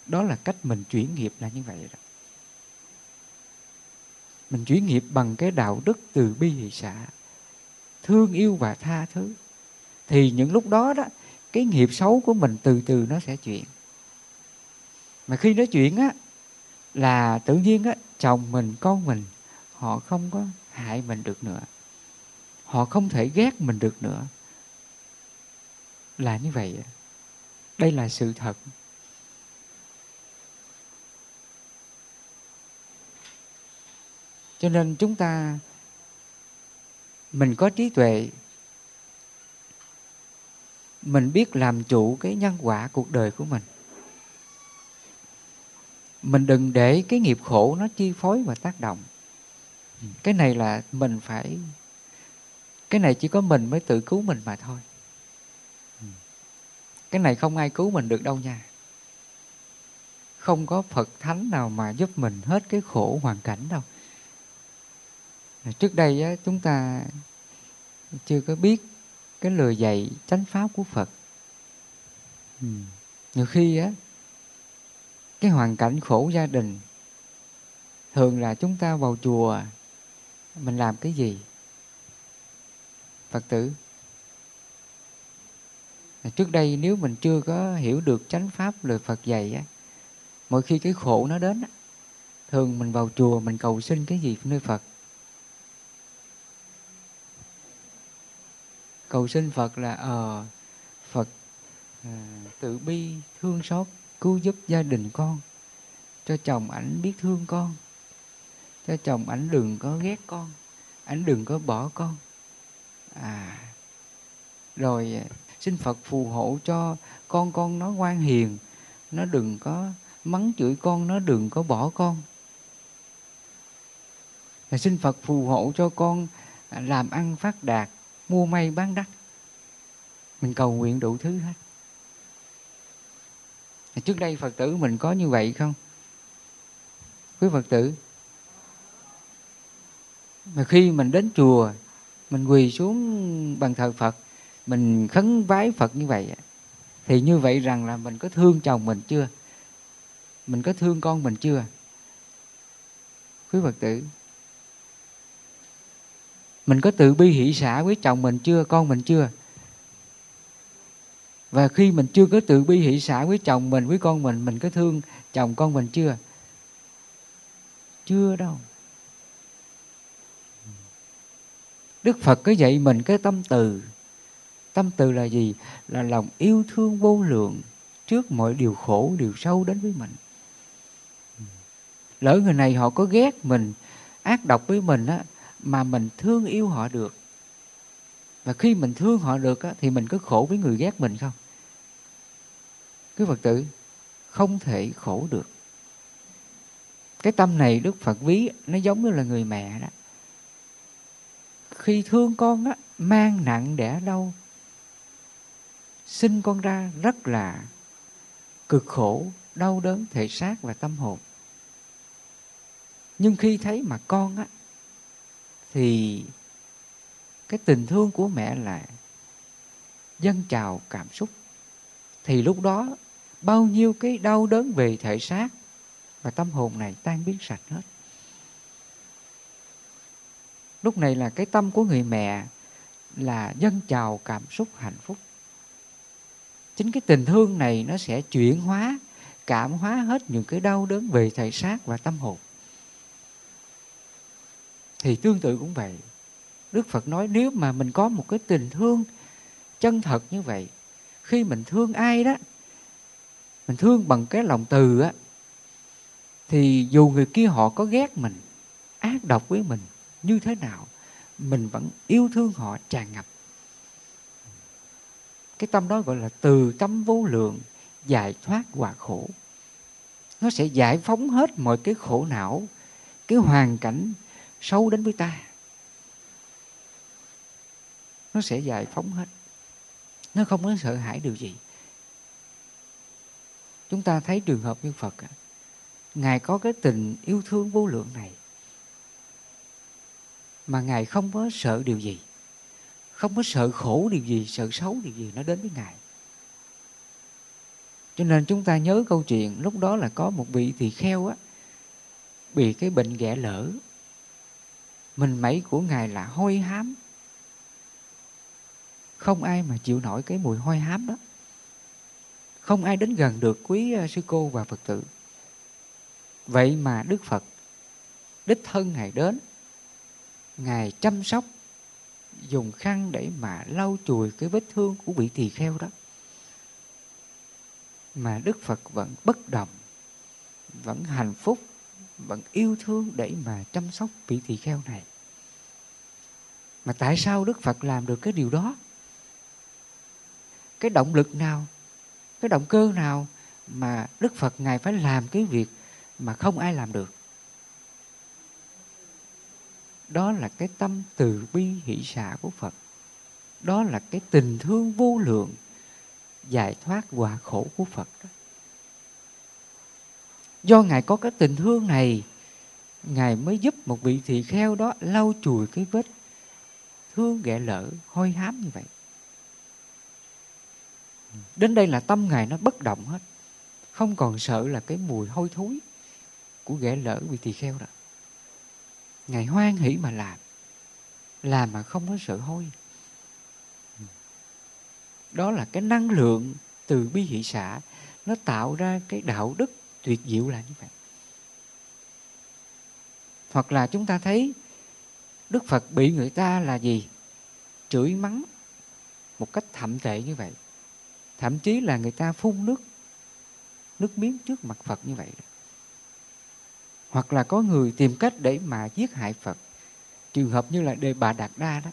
Đó là cách mình chuyển nghiệp là như vậy đó. Mình chuyển nghiệp bằng cái đạo đức từ bi hỷ xã thương yêu và tha thứ. Thì những lúc đó đó, cái nghiệp xấu của mình từ từ nó sẽ chuyển. Mà khi nó chuyển á, là tự nhiên á, chồng mình, con mình họ không có hại mình được nữa. Họ không thể ghét mình được nữa. Là như vậy. Đây là sự thật. Cho nên chúng ta, mình có trí tuệ. Mình biết làm chủ cái nhân quả cuộc đời của mình. Mình đừng để cái nghiệp khổ nó chi phối và tác động cái này là mình phải cái này chỉ có mình mới tự cứu mình mà thôi. Cái này không ai cứu mình được đâu nha. Không có phật thánh nào mà giúp mình hết cái khổ hoàn cảnh đâu. Trước đây á, chúng ta chưa có biết cái lời dạy chánh pháp của phật. Ừ. nhiều khi á cái hoàn cảnh khổ gia đình thường là chúng ta vào chùa mình làm cái gì? Phật tử. Trước đây nếu mình chưa có hiểu được chánh pháp lời phật dạy á mỗi khi cái khổ nó đến á thường mình vào chùa mình cầu xin cái gì nơi phật? Cầu xin phật là ờ phật ờ, à, tự bi thương xót cứu giúp gia đình con cho chồng ảnh biết thương con cho chồng ảnh đừng có ghét con, ảnh đừng có bỏ con. À rồi à, xin phật phù hộ cho con con nó ngoan hiền, nó đừng có mắng chửi con, nó đừng có bỏ con. Rồi xin phật phù hộ cho con à, làm ăn phát đạt, mua may bán đắt. Mình cầu nguyện đủ thứ hết. Trước đây phật tử mình có như vậy không? Quý phật tử mà khi mình đến chùa, mình quỳ xuống bàn thờ phật, mình khấn vái phật như vậy thì như vậy rằng là mình có thương chồng mình chưa? Mình có thương con mình chưa? Quý phật tử, mình có tự bi hỷ xã với chồng mình chưa, con mình chưa? Và khi mình chưa có tự bi hỷ xã với chồng mình, với con mình mình có thương chồng con mình chưa? Chưa đâu. Đức phật có dạy mình cái tâm từ. Tâm từ là gì? Là lòng yêu thương vô lượng trước mọi điều khổ điều sâu đến với mình. Lỡ người này họ có ghét mình ác độc với mình á mà mình thương yêu họ được. Và khi mình thương họ được á, thì mình có khổ với người ghét mình không? Quý phật tử không thể khổ được. Cái tâm này đức phật ví nó giống như là người mẹ đó khi thương con á, mang nặng đẻ đau, sinh con ra rất là cực khổ, đau đớn, thể xác và tâm hồn. Nhưng khi thấy mà con á, thì cái tình thương của mẹ là dâng trào cảm xúc. Thì lúc đó, bao nhiêu cái đau đớn về thể xác và tâm hồn này tan biến sạch hết lúc này là cái tâm của người mẹ là dâng trào cảm xúc hạnh phúc. Chính cái tình thương này nó sẽ chuyển hóa, cảm hóa hết những cái đau đớn về thể xác và tâm hồn. Thì tương tự cũng vậy. Đức phật nói nếu mà mình có một cái tình thương chân thật như vậy, khi mình thương ai đó, mình thương bằng cái lòng từ á, thì dù người kia họ có ghét mình, ác độc với mình như thế nào, mình vẫn yêu thương họ, tràn ngập. Cái tâm đó gọi là từ tâm vô lượng, giải thoát hòa khổ. Nó sẽ giải phóng hết mọi cái khổ não, cái hoàn cảnh sâu đến với ta. Nó sẽ giải phóng hết. Nó không có sợ hãi điều gì. Chúng ta thấy trường hợp như phật ngài có cái tình yêu thương vô lượng này mà ngài không có sợ điều gì. Không có sợ khổ điều gì, sợ xấu điều gì nó đến với ngài. Cho nên chúng ta nhớ câu chuyện, lúc đó là có một vị tỳ kheo á, bị cái bệnh ghẻ lỡ mình mẩy của ngài là hôi hám. Không ai mà chịu nổi cái mùi hôi hám đó. Không ai đến gần được quý ờ, sư cô và phật tử. Vậy mà đức phật, đích thân ngài đến ngài chăm sóc, dùng khăn để mà lau chùi cái vết thương của vị tỳ kheo đó. Mà đức phật vẫn bất động, vẫn hạnh phúc, vẫn yêu thương để mà chăm sóc vị tỳ kheo này. Mà tại sao đức phật làm được cái điều đó? Cái động lực nào, cái động cơ nào mà đức phật ngài phải làm cái việc mà không ai làm được? Đó là cái tâm từ bi hỷ xả của phật. Đó là cái tình thương vô lượng giải thoát quả khổ của phật đó. Do ngài có cái tình thương này, ngài mới giúp một vị tỳ kheo đó lau chùi cái vết thương ghẻ lỡ hôi hám như vậy. Đến đây là tâm ngài nó bất động hết. Không còn sợ là cái mùi hôi thối của ghẻ lỡ vị tỳ kheo đó ngài hoan hỷ mà làm. Làm mà không có sợ hôi đó là cái năng lượng từ bi hỷ xã. Nó tạo ra cái đạo đức tuyệt diệu là như vậy. Hoặc là chúng ta thấy đức phật bị người ta là gì? Chửi mắng một cách thậm tệ như vậy. Thậm chí là người ta phun nước nước miếng trước mặt phật như vậy hoặc là có người tìm cách để mà giết hại phật. Trường hợp như là đề bà đạt đa đó,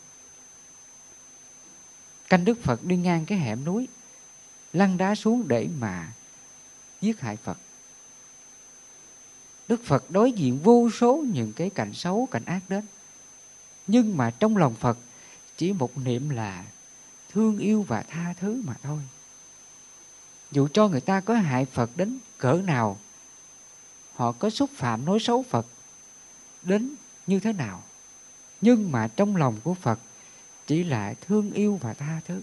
canh đức phật đi ngang cái hẻm núi, lăn đá xuống để mà giết hại phật. Đức phật đối diện vô số những cái cảnh xấu, cảnh ác đến. Nhưng mà trong lòng phật, chỉ một niệm là thương yêu và tha thứ mà thôi. Dù cho người ta có hại phật đến cỡ nào họ có xúc phạm nói xấu phật đến như thế nào. Nhưng mà trong lòng của phật chỉ là thương yêu và tha thứ.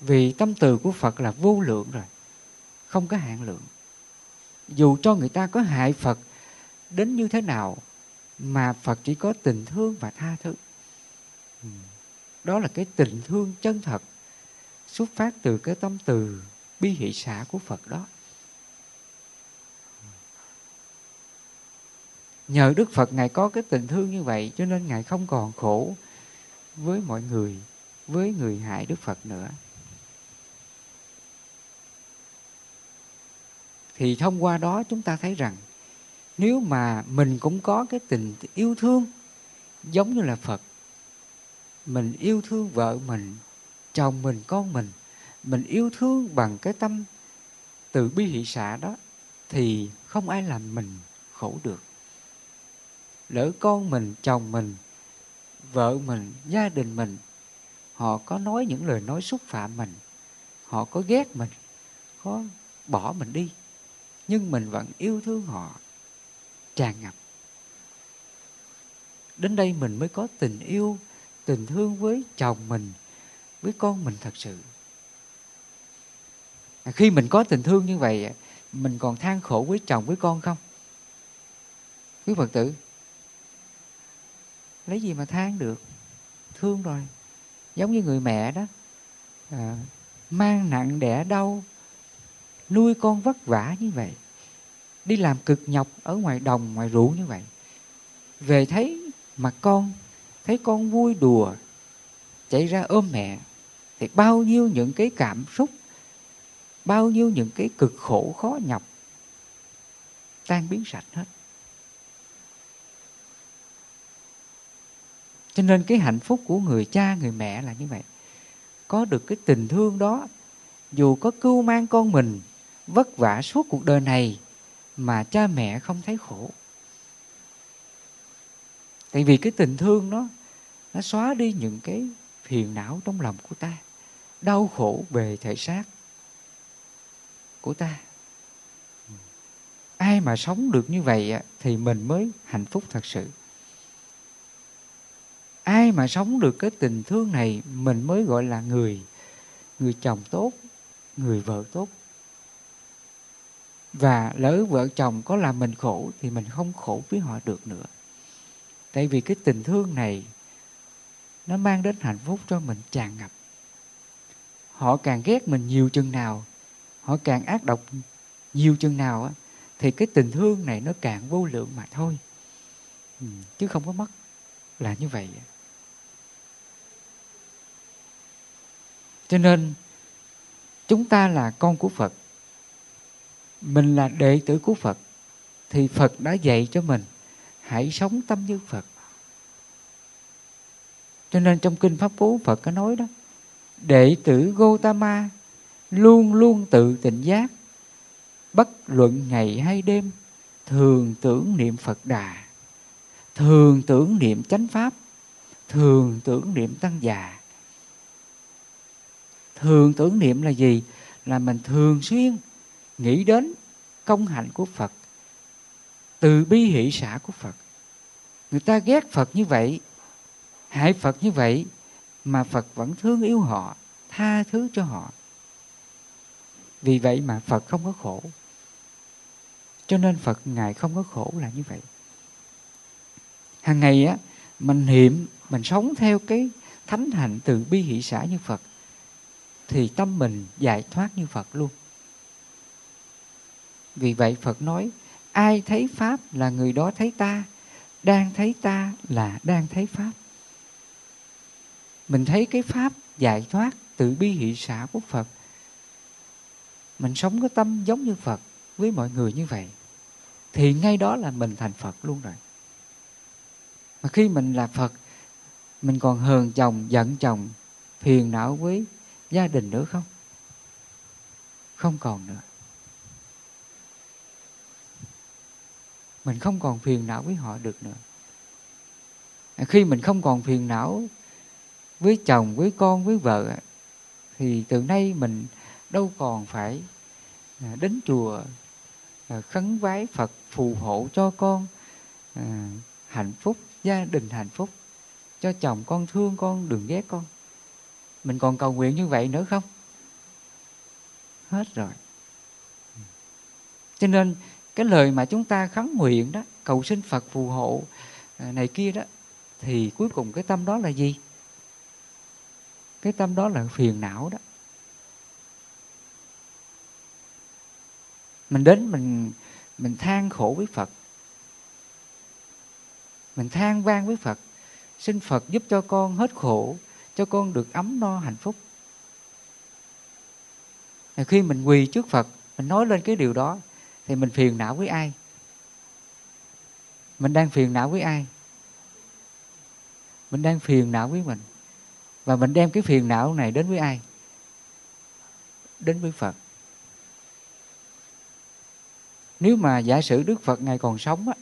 Vì tâm từ của phật là vô lượng rồi, không có hạn lượng. Dù cho người ta có hại phật đến như thế nào, mà phật chỉ có tình thương và tha thứ. Ừ, đó là cái tình thương chân thật xuất phát từ cái tâm từ bi hỷ xã của phật đó. Nhờ đức phật, ngài có cái tình thương như vậy, cho nên ngài không còn khổ với mọi người, với người hại đức phật nữa. Thì thông qua đó chúng ta thấy rằng, nếu mà mình cũng có cái tình yêu thương, giống như là phật, mình yêu thương vợ mình, chồng mình, con mình mình yêu thương bằng cái tâm từ bi hỷ xã đó, thì không ai làm mình khổ được lỡ con mình, chồng mình, vợ mình, gia đình mình, họ có nói những lời nói xúc phạm mình, họ có ghét mình, có bỏ mình đi, nhưng mình vẫn yêu thương họ, tràn ngập. Đến đây mình mới có tình yêu, tình thương với chồng mình, với con mình thật sự. À, khi mình có tình thương như vậy, mình còn than khổ với chồng, với con không? Quý phật tử lấy gì mà than được? Thương rồi. Giống như người mẹ đó. À, mang nặng đẻ đau nuôi con vất vả như vậy. Đi làm cực nhọc ở ngoài đồng ngoài ruộng như vậy. Về thấy mặt con thấy con vui đùa chạy ra ôm mẹ thì bao nhiêu những cái cảm xúc bao nhiêu những cái cực khổ khó nhọc tan biến sạch hết. Cho nên cái hạnh phúc của người cha, người mẹ là như vậy. Có được cái tình thương đó, dù có cưu mang con mình, vất vả suốt cuộc đời này, mà cha mẹ không thấy khổ. Tại vì cái tình thương nó nó xóa đi những cái phiền não trong lòng của ta, đau khổ về thể xác của ta. Ai mà sống được như vậy thì mình mới hạnh phúc thật sự ai mà sống được cái tình thương này, mình mới gọi là người người chồng tốt, người vợ tốt. Và lỡ vợ chồng có làm mình khổ thì mình không khổ với họ được nữa. Tại vì cái tình thương này, nó mang đến hạnh phúc cho mình tràn ngập. Họ càng ghét mình nhiều chừng nào, họ càng ác độc nhiều chừng nào thì cái tình thương này nó càng vô lượng mà thôi. Ừ, chứ không có mất, là như vậy. Cho nên, chúng ta là con của phật. Mình là đệ tử của phật, thì phật đã dạy cho mình, hãy sống tâm như phật. Cho nên trong kinh pháp cú, phật có nói đó, đệ tử gotama luôn luôn tự tỉnh giác, bất luận ngày hay đêm, thường tưởng niệm phật đà, thường tưởng niệm chánh pháp, thường tưởng niệm tăng già thường tưởng niệm là gì? Là mình thường xuyên nghĩ đến công hạnh của phật, từ bi hỷ xã của phật. Người ta ghét phật như vậy, hại phật như vậy, mà phật vẫn thương yêu họ, tha thứ cho họ. Vì vậy mà phật không có khổ. Cho nên phật ngài không có khổ là như vậy. Hàng ngày á, mình niệm, mình sống theo cái thánh hạnh từ bi hỷ xã như phật thì tâm mình giải thoát như phật luôn. Vì vậy phật nói, ai thấy pháp là người đó thấy ta, đang thấy ta là đang thấy pháp. Mình thấy cái pháp giải thoát từ bi hỷ xã của phật. Mình sống cái tâm giống như phật với mọi người như vậy, thì ngay đó là mình thành phật luôn rồi. Mà khi mình là phật, mình còn hờn chồng, giận chồng, phiền não với gia đình nữa không? Không còn nữa. Mình không còn phiền não với họ được nữa. Khi mình không còn phiền não với chồng, với con, với vợ, thì từ nay mình đâu còn phải à, đến chùa à, khấn vái phật phù hộ cho con à, hạnh phúc, gia đình hạnh phúc, cho chồng con thương con, đừng ghét con mình còn cầu nguyện như vậy nữa không? Hết rồi. Cho nên, cái lời mà chúng ta khấn nguyện đó, cầu xin phật phù hộ à, này kia đó, thì cuối cùng cái tâm đó là gì? Cái tâm đó là phiền não đó. Mình đến mình mình than khổ với phật. Mình than vang với phật. Xin phật giúp cho con hết khổ cho con được ấm no hạnh phúc. Khi mình quỳ trước phật mình nói lên cái điều đó thì mình phiền não với ai? Mình đang phiền não với ai? Mình đang phiền não với mình. Và mình đem cái phiền não này đến với ai? Đến với phật. Nếu mà giả sử đức phật ngày còn sống á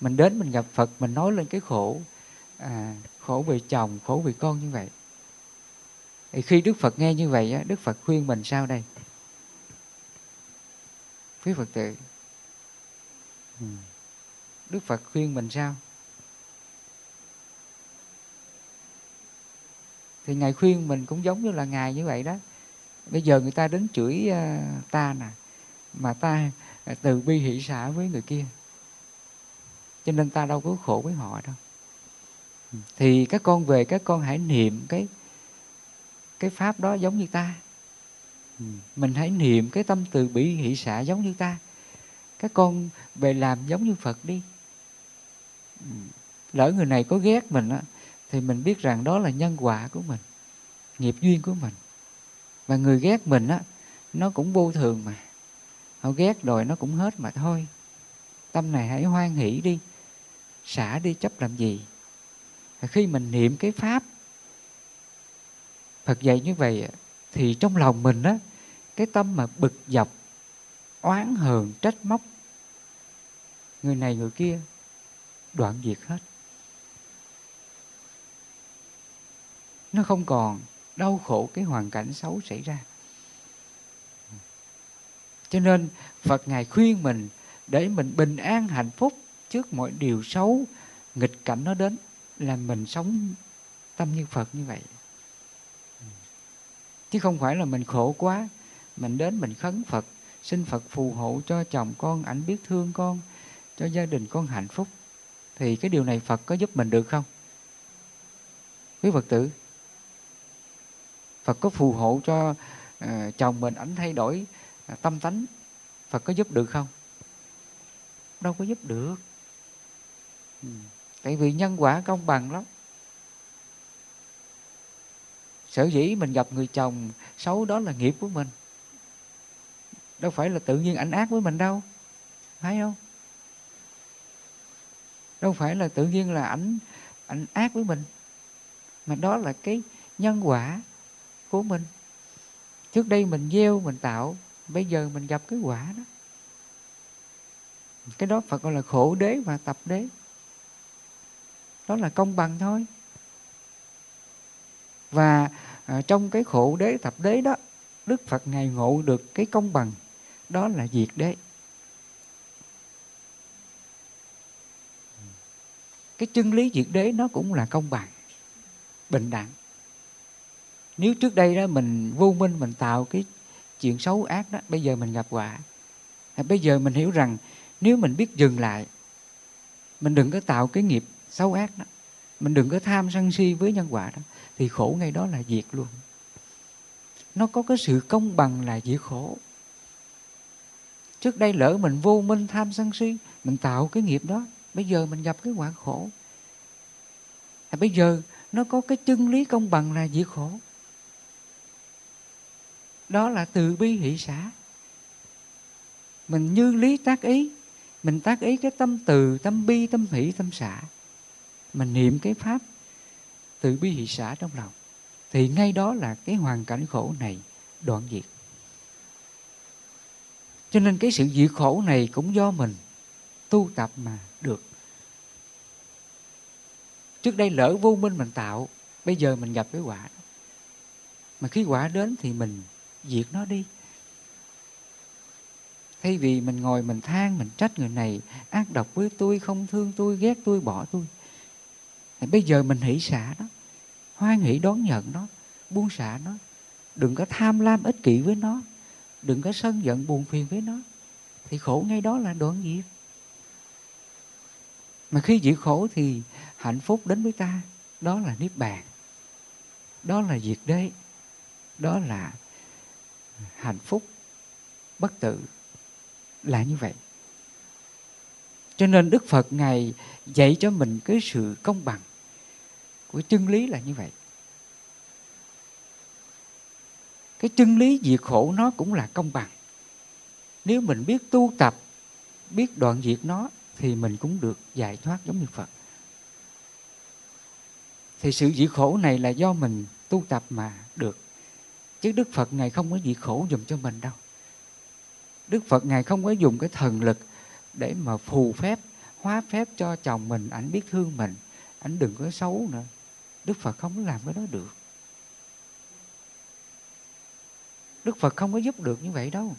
mình đến mình gặp phật mình nói lên cái khổ à, khổ vì chồng khổ vì con như vậy. Thì khi đức phật nghe như vậy á đức phật khuyên mình sao đây? Quý phật tử ừ. đức phật khuyên mình sao? Thì ngài khuyên mình cũng giống như là ngài như vậy đó. Bây giờ người ta đến chửi uh, ta nè mà ta từ bi hỷ xã với người kia. Cho nên ta đâu có khổ với họ đâu thì các con về, các con hãy niệm cái cái pháp đó giống như ta. Mình hãy niệm cái tâm từ bi hỷ xả giống như ta. Các con về làm giống như phật đi. Lỡ người này có ghét mình á, thì mình biết rằng đó là nhân quả của mình, nghiệp duyên của mình. Và người ghét mình á, nó cũng vô thường mà. Họ ghét rồi nó cũng hết mà thôi. Tâm này hãy hoan hỷ đi, xả đi, chấp làm gì? Khi mình niệm cái pháp, Phật dạy như vậy thì trong lòng mình á, cái tâm mà bực dọc, oán hờn, trách móc, người này người kia, đoạn diệt hết. Nó không còn đau khổ cái hoàn cảnh xấu xảy ra. Cho nên phật ngài khuyên mình để mình bình an, hạnh phúc trước mọi điều xấu, nghịch cảnh nó đến là mình sống tâm như phật như vậy. Chứ không phải là mình khổ quá mình đến mình khấn phật xin phật phù hộ cho chồng con ảnh biết thương con cho gia đình con hạnh phúc. Thì cái điều này phật có giúp mình được không? Quý phật tử phật có phù hộ cho uh, chồng mình ảnh thay đổi uh, tâm tánh phật có giúp được không? Đâu có giúp được. Ừ tại vì nhân quả công bằng lắm. Sở dĩ mình gặp người chồng xấu đó là nghiệp của mình. Đâu phải là tự nhiên ảnh ác với mình đâu. Thấy không? Đâu phải là tự nhiên là ảnh ảnh ác với mình. Mà đó là cái nhân quả của mình. Trước đây mình gieo, mình tạo, bây giờ mình gặp cái quả đó. Cái đó Phật gọi là khổ đế và tập đế đó là công bằng thôi. Và à, trong cái khổ đế thập đế đó Đức Phật Ngài ngộ được cái công bằng đó là diệt đế. Cái chân lý diệt đế nó cũng là công bằng bình đẳng. Nếu trước đây đó mình vô minh mình tạo cái chuyện xấu ác đó bây giờ mình gặp quả bây giờ mình hiểu rằng nếu mình biết dừng lại mình đừng có tạo cái nghiệp xấu ác đó. Mình đừng có tham sân si với nhân quả đó. Thì khổ ngay đó là diệt luôn. Nó có cái sự công bằng là diệt khổ. Trước đây lỡ mình vô minh tham sân si mình tạo cái nghiệp đó bây giờ mình gặp cái quả khổ. À, bây giờ nó có cái chân lý công bằng là diệt khổ. Đó là từ bi hỷ xã mình như lý tác ý mình tác ý cái tâm từ tâm bi tâm hỷ tâm xả mình niệm cái pháp từ bi hỷ xã trong lòng, thì ngay đó là cái hoàn cảnh khổ này đoạn diệt. Cho nên cái sự diệt khổ này cũng do mình tu tập mà được. Trước đây lỡ vô minh mình tạo, bây giờ mình gặp cái quả mà khi quả đến thì mình diệt nó đi. Thay vì mình ngồi mình than, mình trách người này, ác độc với tôi, không thương tôi, ghét tôi, bỏ tôi thì bây giờ mình hỷ xả nó hoan hỷ đón nhận nó, buông xả nó. Đừng có tham lam ích kỷ với nó. Đừng có sân giận buồn phiền với nó. Thì khổ ngay đó là đoạn diệt mà khi chịu khổ thì hạnh phúc đến với ta. Đó là niết bàn. Đó là diệt đế. Đó là hạnh phúc, bất tử. Là như vậy. Cho nên đức phật ngài dạy cho mình cái sự công bằng của chân lý là như vậy. Cái chân lý diệt khổ nó cũng là công bằng. Nếu mình biết tu tập, biết đoạn diệt nó, thì mình cũng được giải thoát giống như phật. Thì sự diệt khổ này là do mình tu tập mà được. Chứ đức phật ngài không có diệt khổ dùm cho mình đâu. Đức phật ngài không có dùng cái thần lực để mà phù phép, hóa phép cho chồng mình. Ảnh biết thương mình. Ảnh đừng có xấu nữa đức phật không có làm cái đó được. Đức phật không có giúp được như vậy đâu.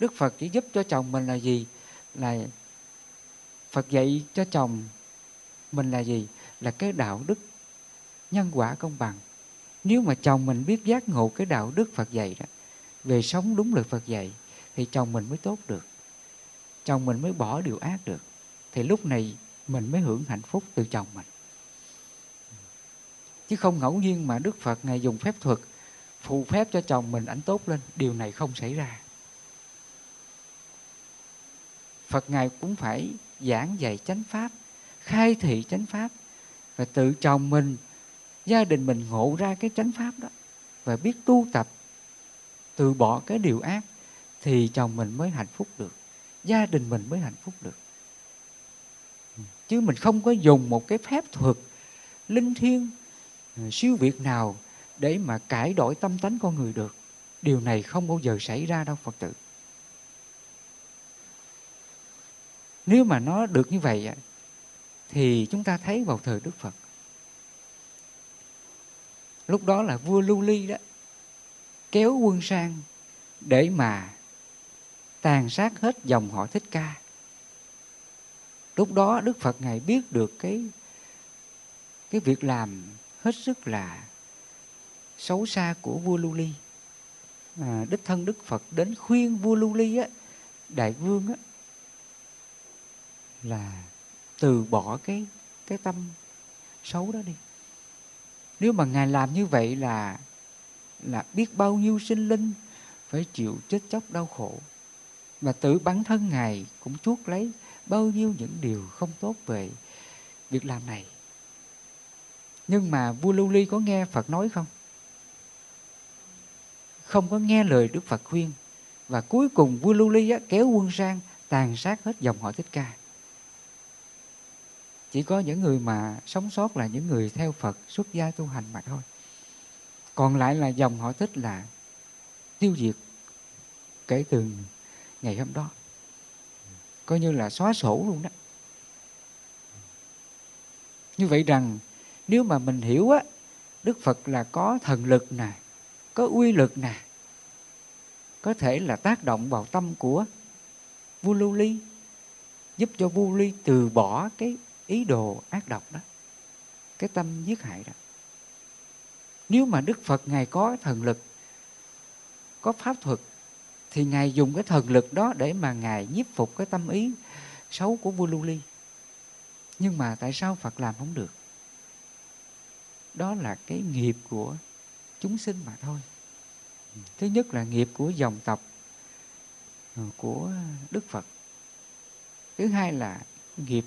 Đức phật chỉ giúp cho chồng mình là gì? Là phật dạy cho chồng mình là gì? Là cái đạo đức nhân quả công bằng. Nếu mà chồng mình biết giác ngộ cái đạo đức phật dạy đó, về sống đúng lời phật dạy, thì chồng mình mới tốt được. Chồng mình mới bỏ điều ác được. Thì lúc này mình mới hưởng hạnh phúc từ chồng mình. Chứ không ngẫu nhiên mà đức phật ngài dùng phép thuật, phù phép cho chồng mình ảnh tốt lên, điều này không xảy ra. Phật ngài cũng phải giảng dạy chánh pháp, khai thị chánh pháp, và tự chồng mình, gia đình mình ngộ ra cái chánh pháp đó, và biết tu tập, từ bỏ cái điều ác, thì chồng mình mới hạnh phúc được, gia đình mình mới hạnh phúc được chứ mình không có dùng một cái phép thuật linh thiêng ờ, siêu việt nào để mà cải đổi tâm tánh con người được. Điều này không bao giờ xảy ra đâu, phật tử. Nếu mà nó được như vậy thì chúng ta thấy vào thời đức phật. Lúc đó là vua lưu ly đó, kéo quân sang để mà tàn sát hết dòng họ thích ca lúc đó đức phật ngài biết được cái cái việc làm hết sức là xấu xa của vua lưu ly. À, đích thân đức phật đến khuyên vua lưu ly á đại vương á là từ bỏ cái cái tâm xấu đó đi. Nếu mà ngài làm như vậy là là biết bao nhiêu sinh linh phải chịu chết chóc đau khổ. Mà tự bản thân ngài cũng chuốc lấy bao nhiêu những điều không tốt về việc làm này. Nhưng mà vua lưu ly có nghe phật nói không? Không có nghe lời đức phật khuyên. Và cuối cùng vua lưu ly á, kéo quân sang tàn sát hết dòng họ thích ca. Chỉ có những người mà sống sót là những người theo phật xuất gia tu hành mà thôi. Còn lại là dòng họ thích là tiêu diệt kể từ ngày hôm đó coi như là xóa sổ luôn đó. Như vậy rằng, nếu mà mình hiểu á, đức phật là có thần lực nè, có uy lực nè, có thể là tác động vào tâm của vua lưu ly, giúp cho vua ly từ bỏ cái ý đồ ác độc đó, cái tâm giết hại đó. Nếu mà đức phật ngài có thần lực, có pháp thuật thì ngài dùng cái thần lực đó để mà ngài nhiếp phục cái tâm ý xấu của vua lưu ly. Nhưng mà tại sao phật làm không được? Đó là cái nghiệp của chúng sinh mà thôi. Thứ nhất là nghiệp của dòng tộc ờ, của đức phật. Thứ hai là nghiệp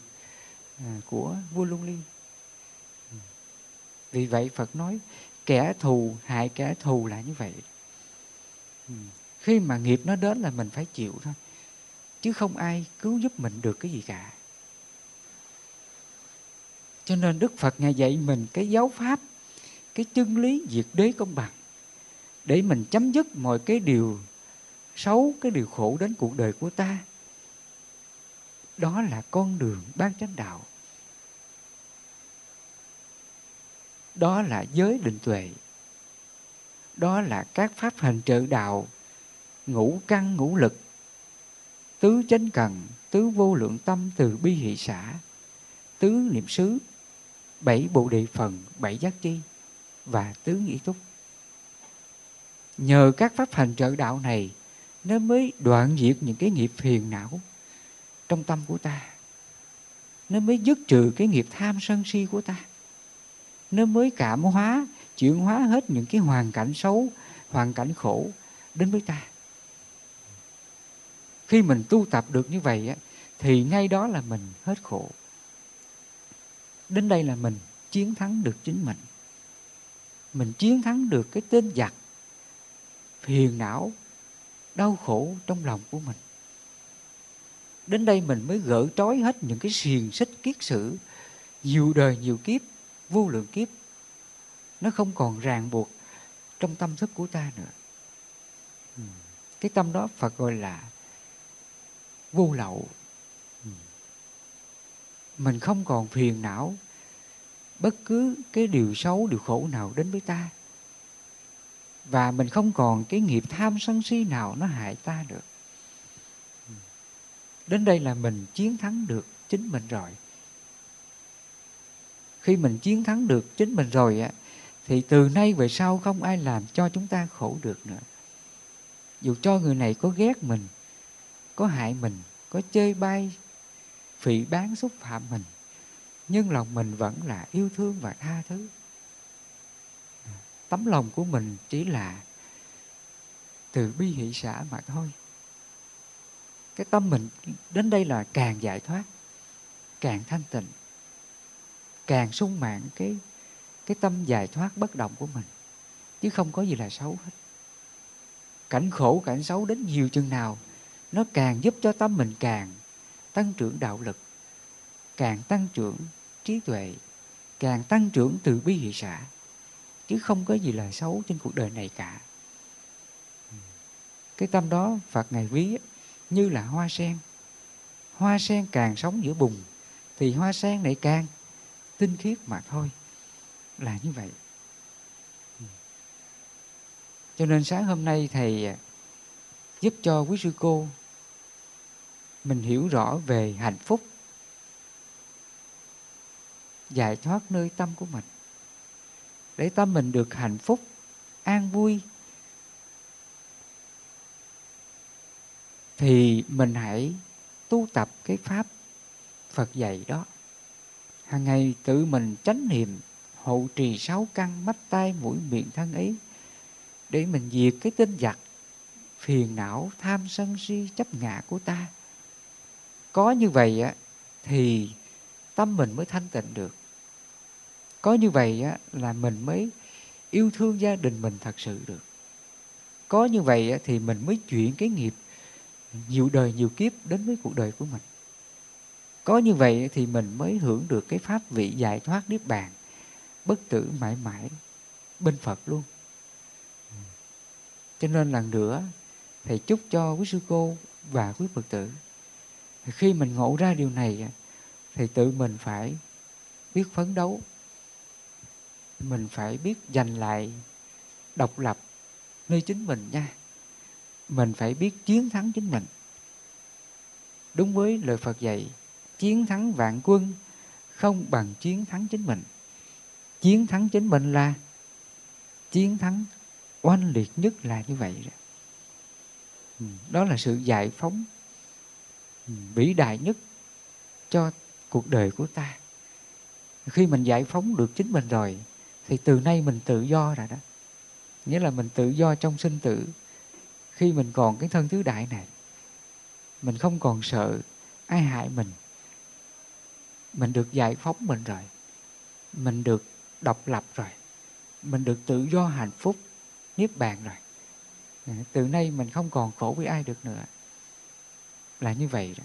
ờ, của vua lưu ly. Vì vậy phật nói, kẻ thù, hại kẻ thù là như vậy. Ừ khi mà nghiệp nó đến là mình phải chịu thôi. Chứ không ai cứu giúp mình được cái gì cả. Cho nên đức phật ngài dạy mình cái giáo pháp, cái chân lý diệt đế công bằng. Để mình chấm dứt mọi cái điều xấu, cái điều khổ đến cuộc đời của ta. Đó là con đường ban chánh đạo. Đó là giới định tuệ. Đó là các pháp hành trợ đạo ngũ căn ngũ lực, tứ chánh cần, tứ vô lượng tâm từ bi hỷ xã, tứ niệm xứ, bảy bộ đề phần, bảy giác chi và tứ nghĩ túc. Nhờ các pháp hành trợ đạo này, nó mới đoạn diệt những cái nghiệp phiền não trong tâm của ta. Nó mới dứt trừ cái nghiệp tham sân si của ta. Nó mới cảm hóa, chuyển hóa hết những cái hoàn cảnh xấu, hoàn cảnh khổ đến với ta khi mình tu tập được như vậy á, thì ngay đó là mình hết khổ. Đến đây là mình chiến thắng được chính mình. Mình chiến thắng được cái tên giặc phiền não đau khổ trong lòng của mình. Đến đây mình mới gỡ trói hết những cái xiềng xích kiết sử. Nhiều đời nhiều kiếp vô lượng kiếp nó không còn ràng buộc trong tâm thức của ta nữa. Ừ, cái tâm đó phật gọi là vô lậu. Mình không còn phiền não. Bất cứ cái điều xấu, điều khổ nào đến với ta. Và mình không còn cái nghiệp tham sân si nào nó hại ta được. Đến đây là mình chiến thắng được chính mình rồi. Khi mình chiến thắng được chính mình rồi á, thì từ nay về sau không ai làm cho chúng ta khổ được nữa. Dù cho người này có ghét mình có hại mình, có chơi bay phỉ bán xúc phạm mình, nhưng lòng mình vẫn là yêu thương và tha thứ. Tấm lòng của mình chỉ là từ bi hỷ xã mà thôi. Cái tâm mình đến đây là càng giải thoát, càng thanh tịnh, càng sung mãn cái cái tâm giải thoát bất động của mình, chứ không có gì là xấu hết. Cảnh khổ, cảnh xấu đến nhiều chừng nào nó càng giúp cho tâm mình càng tăng trưởng đạo lực, càng tăng trưởng trí tuệ, càng tăng trưởng từ bi hỷ xã, chứ không có gì là xấu trên cuộc đời này cả. Cái tâm đó phật ngài ví như là hoa sen. Hoa sen càng sống giữa bùn, thì hoa sen này càng tinh khiết mà thôi. Là như vậy. Cho nên sáng hôm nay thầy à, giúp cho quý sư cô mình hiểu rõ về hạnh phúc. Giải thoát nơi tâm của mình. Để tâm mình được hạnh phúc an vui thì mình hãy tu tập cái pháp Phật dạy đó. Hàng ngày tự mình chánh niệm hộ trì sáu căn mắt tai mũi miệng thân ý, để mình diệt cái tinh giặc phiền não tham sân si chấp ngã của ta có như vậy á thì tâm mình mới thanh tịnh được. Có như vậy á là mình mới yêu thương gia đình mình thật sự được. Có như vậy á, thì mình mới chuyển cái nghiệp nhiều đời nhiều kiếp đến với cuộc đời của mình. Có như vậy thì mình mới hưởng được cái pháp vị giải thoát niết bàn bất tử mãi mãi bên phật luôn. Cho nên lần nữa thầy chúc cho quý sư cô và quý phật tử khi mình ngộ ra điều này thì tự mình phải biết phấn đấu. Mình phải biết giành lại độc lập nơi chính mình nha. Mình phải biết chiến thắng chính mình. Đúng với lời phật dạy, chiến thắng vạn quân không bằng chiến thắng chính mình. Chiến thắng chính mình là chiến thắng oanh liệt nhất là như vậy đó ừ, là sự giải phóng vĩ đại nhất cho cuộc đời của ta. Khi mình giải phóng được chính mình rồi, thì từ nay mình tự do rồi đó. Nghĩa là mình tự do trong sinh tử. Khi mình còn cái thân tứ đại này, mình không còn sợ ai hại mình. Mình được giải phóng mình rồi. Mình được độc lập rồi. Mình được tự do hạnh phúc, niết bàn rồi. Từ nay mình không còn khổ với ai được nữa là như vậy đó.